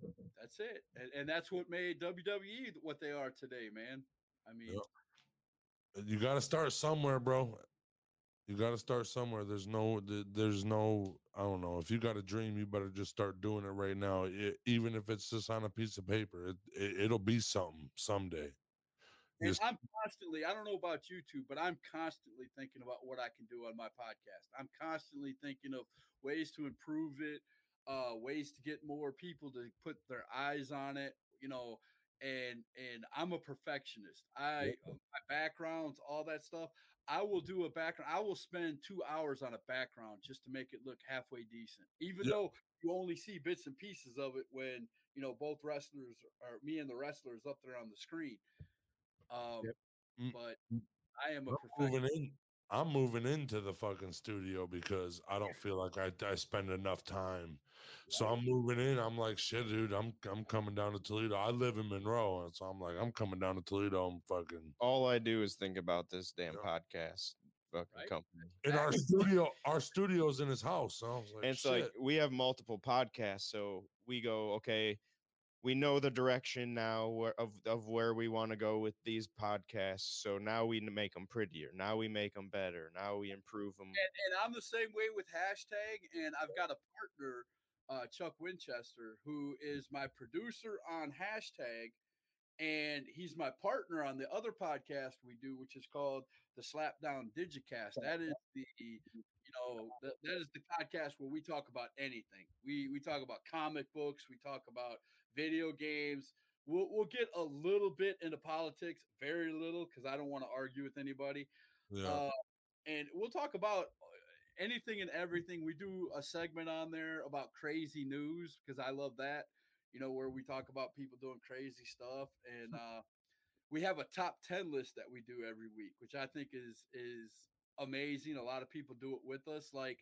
that's it, and, and that's what made WWE what they are today, man. I mean, Yep. You got to start somewhere, bro. You got to start somewhere. There's no, there's no. I don't know. If you got a dream, you better just start doing it right now. It, even if it's just on a piece of paper, it, it it'll be something someday. and Just- I'm constantly. I don't know about you two, but I'm constantly thinking about what I can do on my podcast. I'm constantly thinking of ways to improve it, uh, ways to get more people to put their eyes on it. You know, and and I'm a perfectionist. I uh, my backgrounds, all that stuff. I will do a background. I will spend two hours on a background just to make it look halfway decent, even Yep. though you only see bits and pieces of it when you know both wrestlers or me and the wrestlers up there on the screen. Um, Yep. Mm, but mm. I am a moving in. I'm moving into the fucking studio because I don't feel like I, I spend enough time. So I'm moving in. I'm like, shit, dude. I'm I'm coming down to Toledo. I live in Monroe, and so I'm like, I'm coming down to Toledo. I'm fucking All I do is think about this damn Yeah. podcast fucking Right? company. in our studio. Our studio's in his house. So like, and it's shit. like we have multiple podcasts, so we go, okay, we know the direction now of of where we want to go with these podcasts. So now we make them prettier. Now we make them better. Now we improve them. and I'm the same way with hashtag. And I've got a partner uh, Chuck Winchester, who is my producer on hashtag, and he's my partner on the other podcast we do, which is called the Slapdown Digicast. That is the you know that, that is the podcast where we talk about anything. We we talk about comic books, we talk about video games. We'll we'll get a little bit into politics, very little, because I don't want to argue with anybody. Yeah. Uh, and we'll talk about anything and everything. We do a segment on there about crazy news because I love that. You know, where we talk about people doing crazy stuff, and uh, we have a top ten list that we do every week, which I think is is amazing. A lot of people do it with us. Like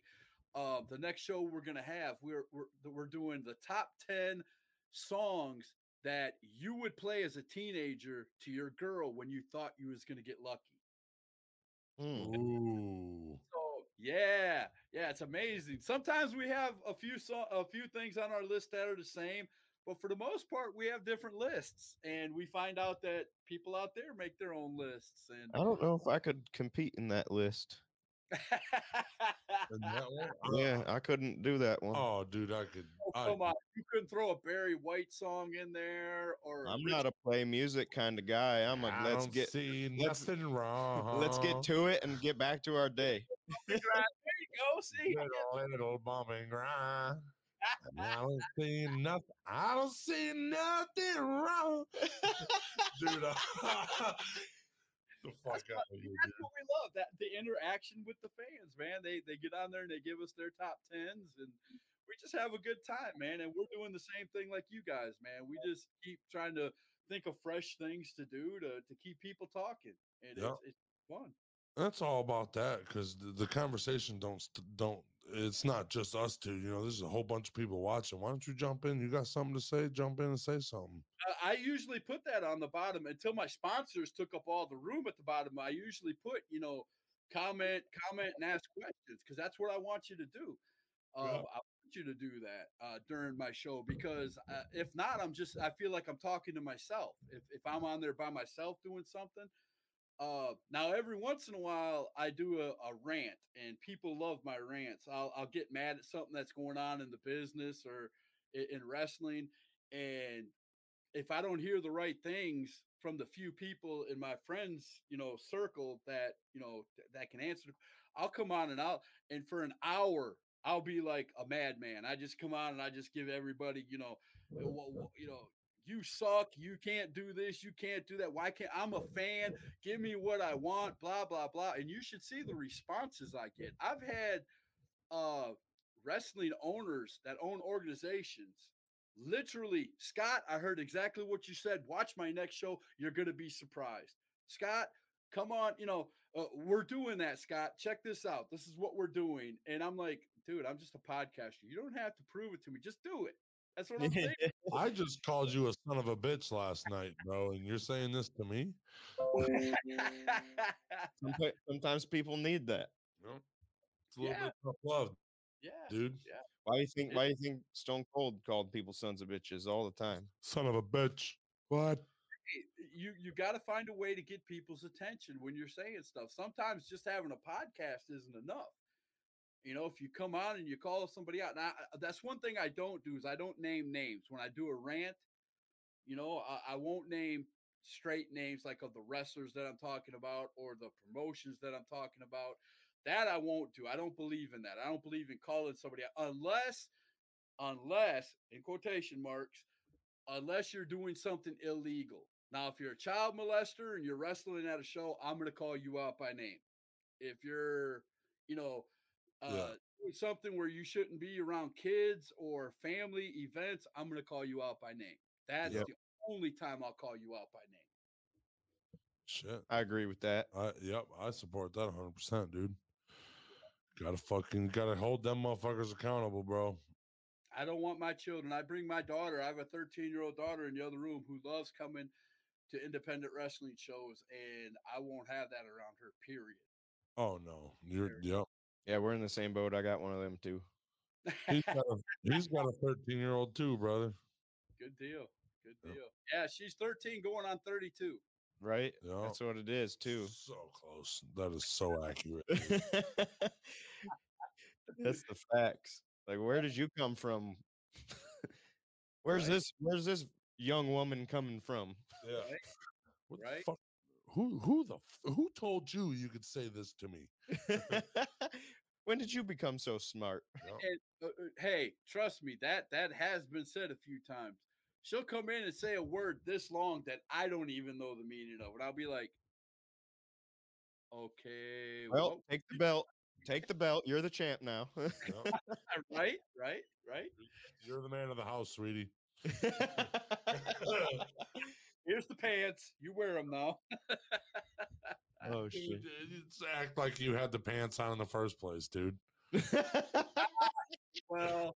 uh, the next show we're gonna have, we're we're we're doing the top ten songs that you would play as a teenager to your girl when you thought you was gonna get lucky. Hmm. Ooh. Yeah, yeah, it's amazing. Sometimes we have a few so a few things on our list that are the same, but for the most part, we have different lists, and we find out that people out there make their own lists. And I don't know if I could compete in that list. Yeah, I couldn't do that one. Oh, dude, I could. oh, I, come on, you couldn't throw a Barry White song in there, or I'm not a play music kind of guy. I'm a I let's get see let's- nothing wrong. let's get to it and get back to our day. There you go. See, little, little bump and grind. I don't see nothing. I don't see nothing wrong, dude. uh, the fuck out of that's dude. what we love that the interaction with the fans, man. They they get on there and they give us their top tens, and we just have a good time, man. And we're doing the same thing like you guys, man. We just keep trying to think of fresh things to do to to keep people talking, and it's, it's fun. That's all about that because the, the conversation don't don't. It's not just us two. You know, there's a whole bunch of people watching. Why don't you jump in? You got something to say? Jump in and say something. I usually put that on the bottom until my sponsors took up all the room at the bottom. I usually put, you know, comment, comment, and ask questions because that's what I want you to do. Uh, Yeah. I want you to do that uh, during my show because uh, if not, I'm just I feel like I'm talking to myself. If if I'm on there by myself doing something. Uh, now every once in a while I do a, a rant and people love my rants. I'll I'll get mad at something that's going on in the business or in, in wrestling, and if I don't hear the right things from the few people in my friends, you know, circle that, you know, th- that can answer, I'll come on and I'll, and for an hour, I'll be like a madman. I just come on and I just give everybody, you know, you know, you suck. You can't do this. You can't do that. Why can't I'm a fan? Give me what I want. Blah blah blah. And you should see the responses I get. I've had uh wrestling owners that own organizations literally scott i heard exactly what you said watch my next show you're going to be surprised scott come on you know uh, we're doing that scott check this out this is what we're doing and i'm like dude i'm just a podcaster you don't have to prove it to me just do it that's what i'm saying I just called you a son of a bitch last night, bro, and you're saying this to me? Someti- Sometimes people need that. No. It's a little Yeah. bit tough love, yeah dude. Why do you think? Why do you think Stone Cold called people sons of bitches all the time? Son of a bitch. What? You you got to find a way to get people's attention when you're saying stuff. Sometimes just having a podcast isn't enough. You know, if you come on and you call somebody out, now uh, that's one thing I don't do is I don't name names when I do a rant. You know, I, I won't name straight names like of the wrestlers that I'm talking about or the promotions that I'm talking about. That I won't do. I don't believe in that. I don't believe in calling somebody out unless, unless in quotation marks, unless you're doing something illegal. Now, if you're a child molester and you're wrestling at a show, I'm going to call you out by name. If you're, you know, uh, Yeah. something where you shouldn't be around kids or family events, I'm going to call you out by name. That's Yep. the only time I'll call you out by name. Shit. I agree with that. I yep, I support that 100%, dude. Gotta fucking gotta hold them motherfuckers accountable, bro. I don't want my children. I bring my daughter. I have a 13 year old daughter in the other room who loves coming to independent wrestling shows, and I won't have that around her. Period. Oh no, you're There. yep. Yeah, we're in the same boat. I got one of them too. He's got a, he's got a 13 year old too, brother. Good deal. Good deal. Yeah, she's 13 going on 32. Right? Yeah. That's what it is too. So close. That is so accurate. That's the facts. Like, where did you come from Where's Right. this? Where's this young woman coming from? Yeah. Right. What the fuck? Who who the who told you you could say this to me? When did you become so smart? And, uh, uh, hey, trust me, that that has been said a few times. She'll come in and say a word this long that I don't even know the meaning of, and I'll be like, "Okay, Well, well, take the belt. Take the belt. You're the champ now. Right, right, right. You're the man of the house, sweetie. Here's the pants. You wear them now." Oh shit. you just act like you had the pants on in the first place, dude. Well,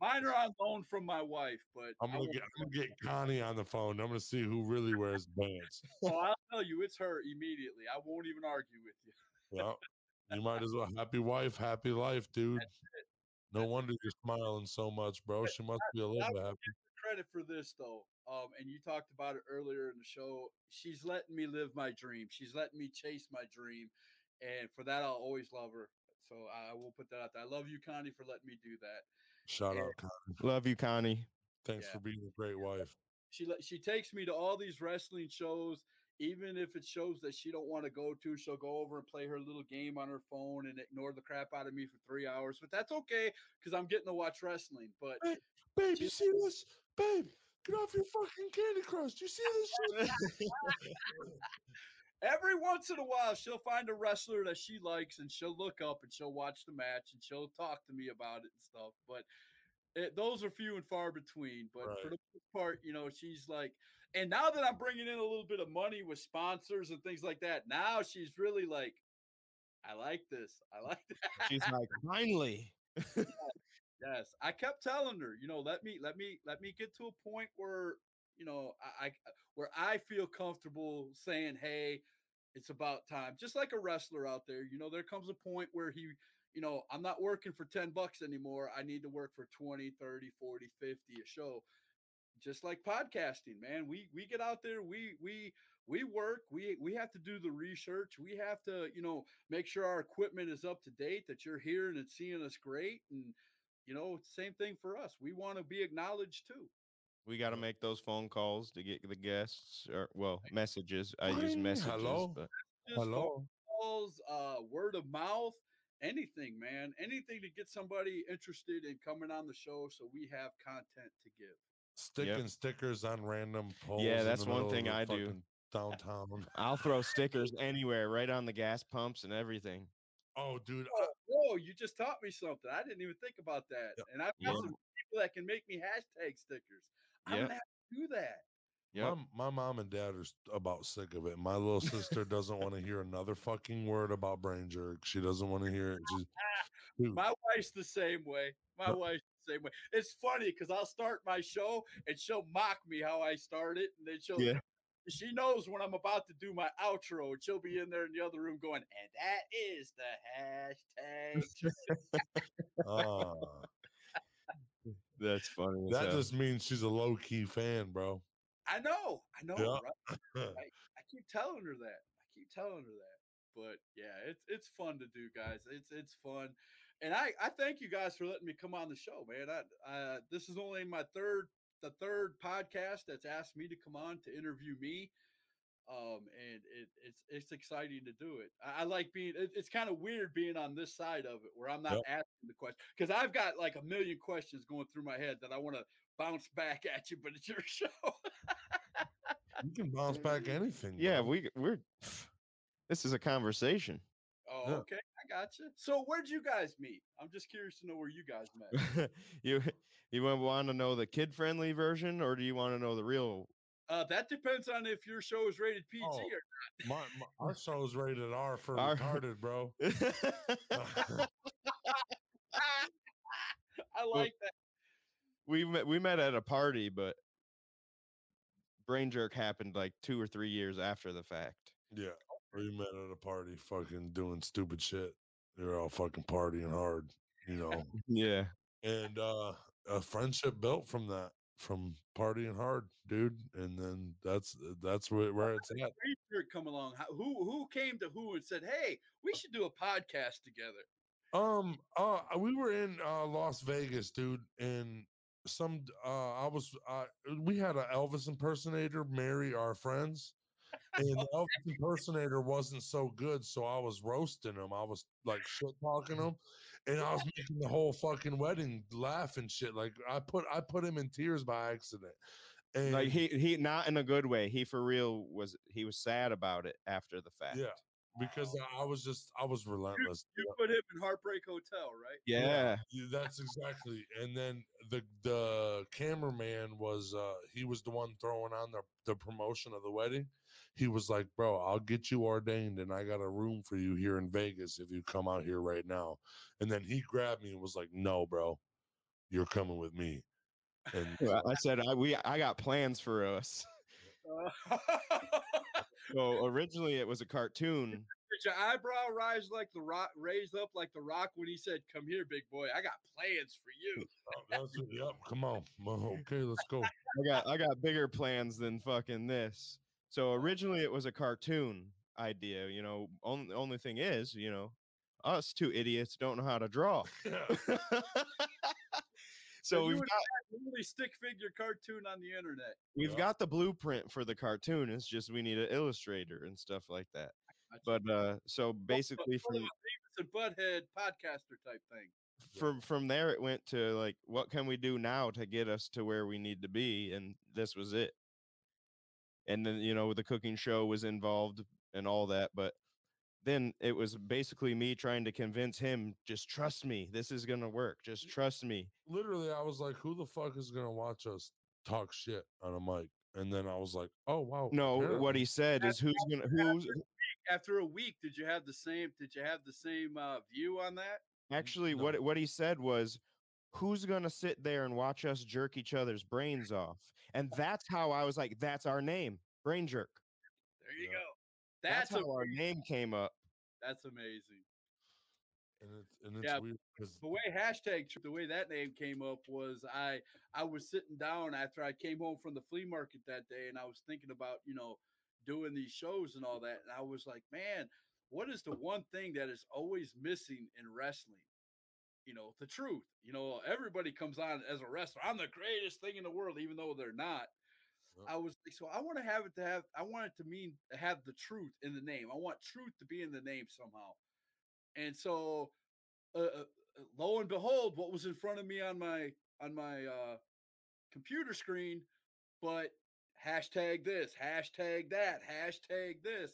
mine are on loan from my wife, but I'm gonna get I'm gonna get Connie on the phone. I'm gonna see who really wears pants. well, I'll tell you, it's her immediately. I won't even argue with you. well, You might as well. Happy wife, happy life, dude. No wonder you're smiling so much, bro. She must be a little bit happy. Credit for this though. Um, and you talked about it earlier in the show. She's letting me live my dream. She's letting me chase my dream, and for that, I'll always love her. So I will put that out there. I love you, Connie, for letting me do that. Shout Yeah. out, Connie. Love you, Connie. Thanks Yeah. for being a great wife. She she takes me to all these wrestling shows, even if it shows that she don't want to go to. She'll go over and play her little game on her phone and ignore the crap out of me for three hours. But that's okay because I'm getting to watch wrestling. But Babe, She- you see this? Babe, get off your fucking Candy Crush. You see this shit? every once in a while she'll find a wrestler that she likes and she'll look up and she'll watch the match and she'll talk to me about it and stuff but it, those are few and far between but for the most part you know she's like and now that i'm bringing in a little bit of money with sponsors and things like that now she's really like i like this i like that She's like, finally. Yes, I kept telling her, you know, let me let me let me get to a point where you know I, I where I feel comfortable saying, hey, it's about time. Just like a wrestler out there, you know, there comes a point where he, you know, I'm not working for 10 bucks anymore. I need to work for 20, 30, 40, 50 a show. Just like podcasting, man. We we get out there, we we we work, we we have to do the research. We have to, you know, make sure our equipment is up to date, that you're hearing and seeing us great and you know, same thing for us. We want to be acknowledged too. We got to make those phone calls to get the guests, or well, messages. I use Ring, messages. hello? But Hello. calls, uh, word of mouth, anything, man, anything to get somebody interested in coming on the show, so we have content to give. Sticking stickers on random poles. Yeah, that's one thing I do. Downtown. I'll throw stickers anywhere, right on the gas pumps and everything. Oh, dude. Oh, whoa, you just taught me something. I didn't even think about that. Yep. And I've got Yep. some people that can make me hashtag stickers. I'm Yep. gonna have to do that. Yep. My, my mom and dad are about sick of it. My little sister doesn't want to hear another fucking word about brain jerk. She doesn't want to hear it. She's, My wife's the same way. My But- wife's the same way. It's funny because I'll start my show and she'll mock me how I started, and then she'll Yeah. she knows when I'm about to do my outro, and she'll be in there in the other room going, and that is the hashtag. ah, That's funny. that hell. just means she's a low key fan, bro. I know, I know, Yeah. right? I, I keep telling her that. I keep telling her that. But yeah, it's it's fun to do, guys. It's it's fun, and I I thank you guys for letting me come on the show, man. I uh, this is only my third the third podcast that's asked me to come on to interview me. Um, and it, it's it's exciting to do it. I, I like being. It, it's kind of weird being on this side of it, where I'm not Yep. asking the question because I've got like a million questions going through my head that I want to bounce back at you, but it's your show. You can bounce back anything. yeah, bro. we we're. This is a conversation. Oh, okay, I got you. So, where'd you guys meet? I'm just curious to know where you guys met. you you want to know the kid friendly version, or do you want to know the real? Uh, that depends on if your show is rated PG Oh. or my, my, our show's rated R for Our- retarded, bro. I like that. we met we met at a party, but brain jerk happened like two or three years after the fact. yeah, we met at a party, fucking doing stupid shit. They're all fucking partying hard, you know. Yeah. and uh a friendship built from that from partying hard dude and then that's that's where, where it's at come along. Who who came to who and said, "Hey, we should do a podcast together"? Um, uh, we were in uh, Las Vegas, dude, and some uh, I was uh, we had an Elvis impersonator marry our friends, and the Elvis impersonator wasn't so good, so I was roasting him. I was like shit talking him, and I was making the whole fucking wedding laugh and shit. Like I put I put him in tears by accident. And Like he he not in a good way. He for real was he was sad about it after the fact. yeah, because I- I was just I was relentless. You put him in Heartbreak Hotel, right? Yeah. Yeah, that's exactly. And then the the cameraman was uh he was the one throwing on the the promotion of the wedding. He was like, "Bro, I'll get you ordained and I got a room for you here in Vegas if you come out here right now." And then he grabbed me and was like, "No, bro. You're coming with me." And Well, I said I we I got plans for us. So originally it was a cartoon. Did your eyebrow rise like the rock, raised up like the rock when he said, "Come here, big boy. I got plans for you." oh, that's it. Yep, come on. Okay, let's go. I got I got bigger plans than fucking this. So originally it was a cartoon idea, you know. Only only thing is, you know, us two idiots don't know how to draw. Yeah. so we've got really stick figure cartoon on the internet. we've Yeah. got the blueprint for the cartoon. It's just we need an illustrator and stuff like that. But uh so basically from and Butthead podcaster type thing. from from there it went to like what can we do now to get us to where we need to be and this was it and then you know the cooking show was involved and all that but then it was basically me trying to convince him just trust me this is going to work just trust me Literally, I was like, "Who the fuck is gonna watch us talk shit on a mic?" And then I was like, "Oh wow." no what he said is who's going to who's After a week, did you have the same? Did you have the same uh, view on that? actually No. what what he said was who's going to sit there and watch us jerk each other's brains off and that's how i was like that's our name brain jerk There you Yeah. go. that's, That's, how our name came up That's amazing. and it's and it's Yeah, weird because the way hashtag the way that name came up was I I was sitting down after I came home from the flea market that day and I was thinking about you know doing these shows and all that and I was like man what is the one thing that is always missing in wrestling you know the truth you know everybody comes on as a wrestler I'm the greatest thing in the world even though they're not. I was like so I want to have it to have I want it to mean to have the truth in the name I want truth to be in the name somehow and so uh, uh, uh, lo and behold, what was in front of me on my on my uh, computer screen, but hashtag this, hashtag that, hashtag this,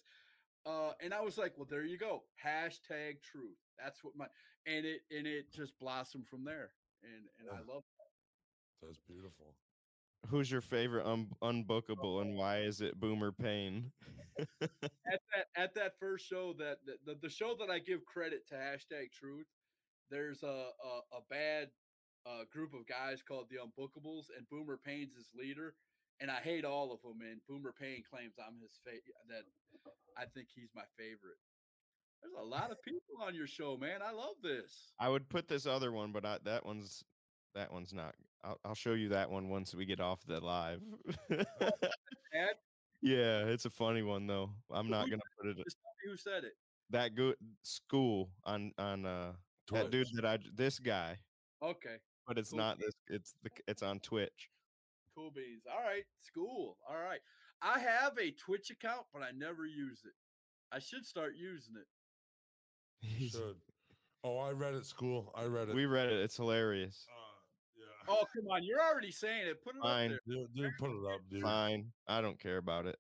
uh, and I was like, well, there you go, hashtag truth. That's what my and it and it just blossomed from there, and and I Yeah. love. that's beautiful. Who's your favorite un- unbookable and why is it Boomer Payne? at that at that first show that the, the, the show that I give credit to hashtag truth, there's a a, a bad uh, group of guys called the Unbookables, and Boomer Payne's his leader, and I hate all of them. And Boomer Payne claims I'm his favorite. that I think he's my favorite. There's a lot of people on your show, man. I love this. I would put this other one, but I, that one's that one's not. I'll, I'll show you that one once we get off the live. Yeah, it's a funny one though. I'm not gonna put it. just who said it. That good school on on uh that dude that I this guy, Okay, but it's Cool. not this. It's the it's on Twitch. cool beans. All right, school. All right. I have a Twitch account, but I never use it. I should start using it. You should. Oh, I read it. School. I read it. we read it. It's hilarious. Uh, yeah. Oh, come on. You're already saying it. Put it Fine. up there. Dude, dude, put it up, dude. Fine, I don't care about it.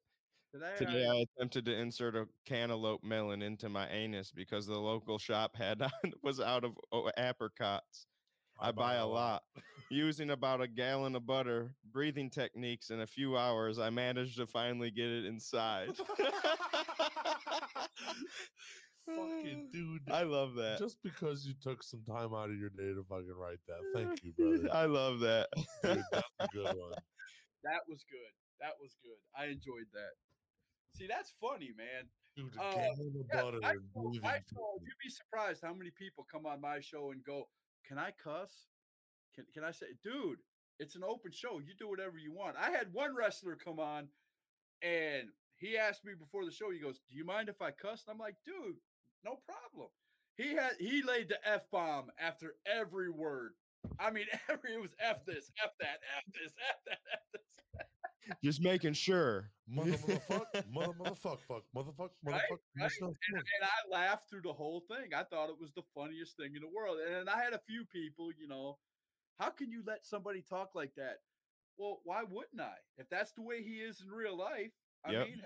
Today, Today I, I attempted to insert a cantaloupe melon into my anus because the local shop had was out of apricots. I buy a lot. Using about a gallon of butter, breathing techniques in a few hours, I managed to finally get it inside. Fucking dude. I love that. Just because you took some time out of your day to fucking write that. Thank you, brother. I love that. Dude, that's a good one. that was good. That was good. I enjoyed that. See, that's funny, man. Dude, Uh, a gallon of Yeah, butter my and show- breathing my show, technique. you'd be surprised how many people come on my show and go, "Can I cuss? Can Can I say, dude? It's an open show. You do whatever you want." I had one wrestler come on, and he asked me before the show. He goes, "Do you mind if I cuss?" And I'm like, "Dude, no problem." he had he laid the f bomb after every word. I mean, every it was f this, f that, f this, f that, f this. Just making sure. Mother, motherfuck, mother, motherfuck, fuck, motherfuck, Right, motherfuck. right. motherfuck, And, and I laughed through the whole thing. I thought it was the funniest thing in the world. And I had a few people, you know, how can you let somebody talk like that? Well, why wouldn't I? If that's the way he is in real life, I Yep. mean,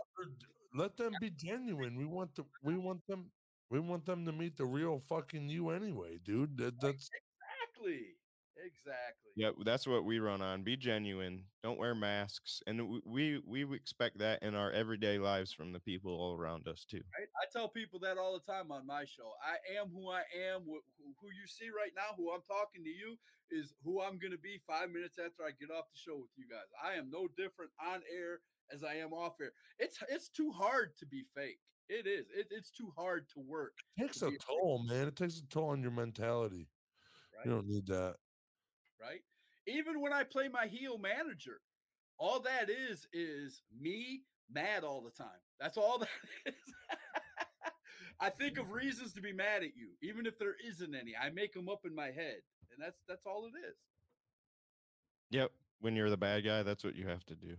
Let them be genuine. We want the we want them we want them to meet the real fucking you anyway, dude. That, that's exactly, exactly. Yep, that's what we run on. Be genuine. Don't wear masks, and w- we we expect that in our everyday lives from the people all around us too. Right? I tell people that all the time on my show. I am who I am. Wh- Who, who you see right now, who I'm talking to you, is who I'm going to be five minutes after I get off the show with you guys. I am no different on air as I am off air. It's it's too hard to be fake. It is. It, it's too hard to work. takes to a be a toll, man. It takes a toll on your mentality. Right. You don't need that. right? Even when I play my heel manager, all that is is me mad all the time. That's all that is. I think of reasons to be mad at you, even if there isn't any. I make them up in my head, and that's that's all it is. Yep, when you're the bad guy, that's what you have to do.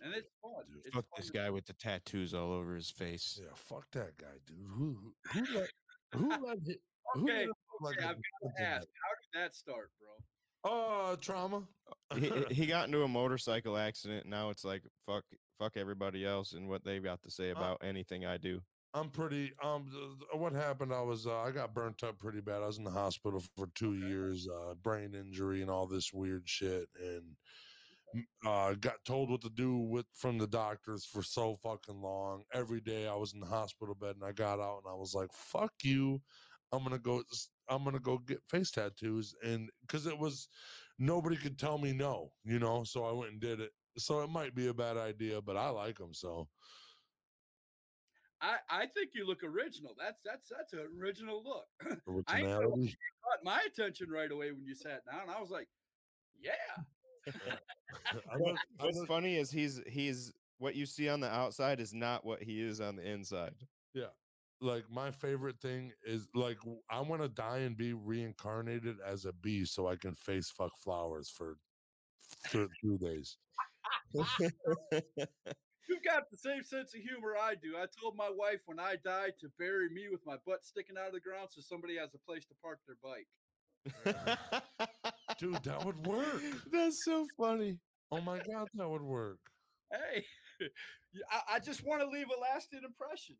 Yeah, Always and it's fun. dude. It's Fuck fun this guy with the tattoos all over his face. Yeah, fuck that guy, dude. Who who, who let who let hit Okay, let like okay, a I've got to ask, that? how did that start, bro? Uh trauma. he, he got into a motorcycle accident. Now it's like fuck, fuck everybody else and what they've got to say about anything I do. I'm pretty. Um, th- th- what happened? I was. Uh, I got burnt up pretty bad. I was in the hospital for two Okay. years, uh, brain injury and all this weird shit, and m- uh, got told what to do with from the doctors for so fucking long. Every day I was in the hospital bed, and I got out, and I was like, "Fuck you." I'm gonna go. I'm gonna go get face tattoos, and because it was nobody could tell me no, you know. So I went and did it. So it might be a bad idea, but I like them. So I I think you look original. That's that's that's an original look. I. Caught my attention right away when you sat down. I was like, yeah. I What- look- I What's funny is he's he's what you see on the outside is not what he is on the inside. Yeah. Like my favorite thing is like I want to die and be reincarnated as a bee so I can face fuck flowers for th- three days. You've got the same sense of humor I do. I told my wife when I die to bury me with my butt sticking out of the ground so somebody has a place to park their bike. Dude, that would work. That's so funny. Oh my god, that would work. Hey, I, I just want to leave a lasting impression.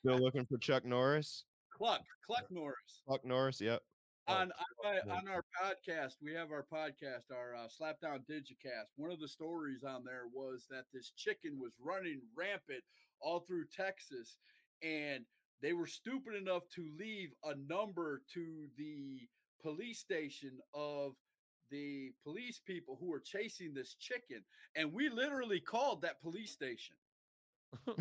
Still looking for Chuck Norris? Cluck, Cluck Norris. Chuck Norris, yep. Oh, on on, my, on our podcast, we have our podcast, our uh, Slapdown Digicast. One of the stories on there was that this chicken was running rampant all through Texas, and they were stupid enough to leave a number to the police station of the police people who were chasing this chicken, and we literally called that police station and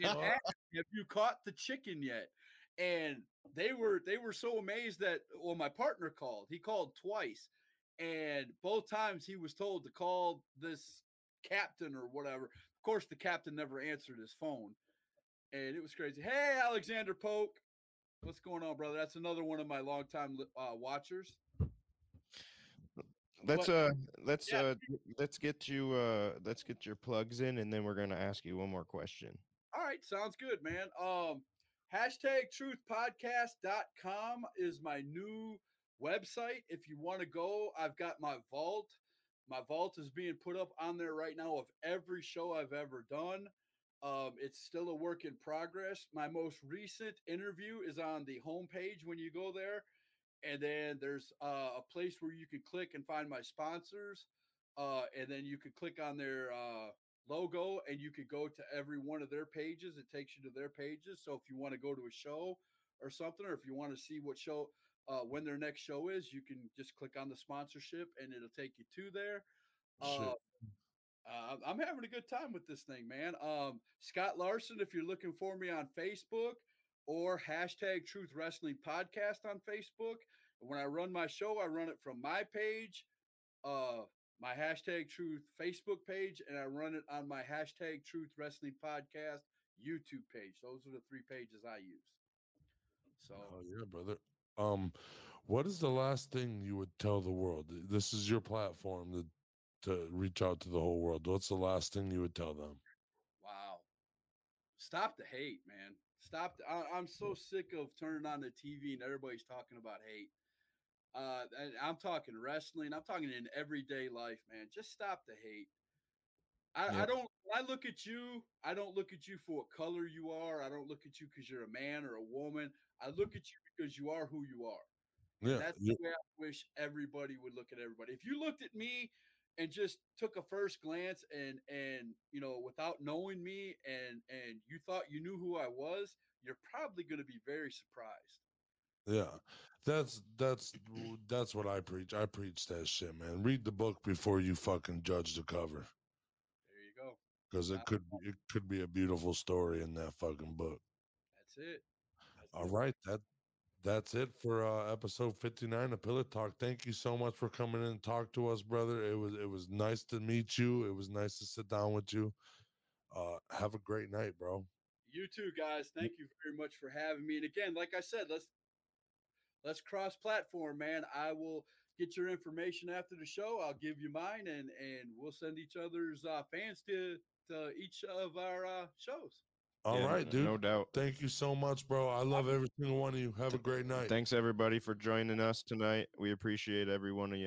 asked, "Have you caught the chicken yet?" And they were they were so amazed that well, my partner called. He called twice, and both times he was told to call this captain or whatever. Of course, the captain never answered his phone, and it was crazy. Hey, Alexander Polk, what's going on, brother? That's another one of my longtime uh, watchers. Let's uh let's yeah. uh let's get you uh let's get your plugs in and then we're gonna ask you one more question. All right, sounds good, man. Um, hashtag truthpodcast.com is my new website. If you want to go, I've got my vault. My vault is being put up on there right now of every show I've ever done. Um, it's still a work in progress. My most recent interview is on the homepage when you go there. And then there's uh, a place where you can click and find my sponsors. Uh, and then you could click on their uh, logo and you could go to every one of their pages. It takes you to their pages. So if you want to go to a show or something, or if you want to see what show, uh, when their next show is, you can just click on the sponsorship and it'll take you to there. Shit. Uh, I'm having a good time with this thing, man. Um, Scott Larson, if you're looking for me on Facebook or hashtag Truth Wrestling Podcast on Facebook. When I run my show, I run it from my page, uh, my hashtag Truth Facebook page, and I run it on my hashtag Truth Wrestling Podcast YouTube page. Those are the three pages I use. So Oh yeah, brother. Um, what is the last thing you would tell the world? This is your platform to reach out to the whole world. What's the last thing you would tell them? Wow. Stop the hate, man. Stop. The, I, I'm so sick of turning on the TV and everybody's talking about hate. Uh, and I'm talking wrestling. I'm talking in everyday life, man. Just stop the hate. I, I don't. I look at you, I don't look at you for what color you are. I don't look at you because you're a man or a woman. I look at you because you are who you are. Yeah, That's you- the way I wish everybody would look at everybody. If you looked at me and just took a first glance and and you know without knowing me and and you thought you knew who I was, you're probably going to be very surprised. yeah. That's that's that's what I preach. I preach that shit, man. Read the book before you fucking judge the cover, There you go. because it could it could be a beautiful story in that fucking book. That's it. That's All right, that that's it for uh, episode fifty nine of Pillar Talk. Thank you so much for coming in and talk to us, brother. It was it was nice to meet you. It was nice to sit down with you. Uh, have a great night, bro. You too, guys. Thank you very much for having me. And again, like I said, let's let's cross platform, man. I will get your information after the show. I'll give you mine, and and we'll send each other's uh, fans to to each of our uh, shows. All Yeah, right, dude. No doubt. Thank you so much, bro. I love every single one of you. Have a great night. Thanks everybody for joining us tonight. We appreciate every one of you.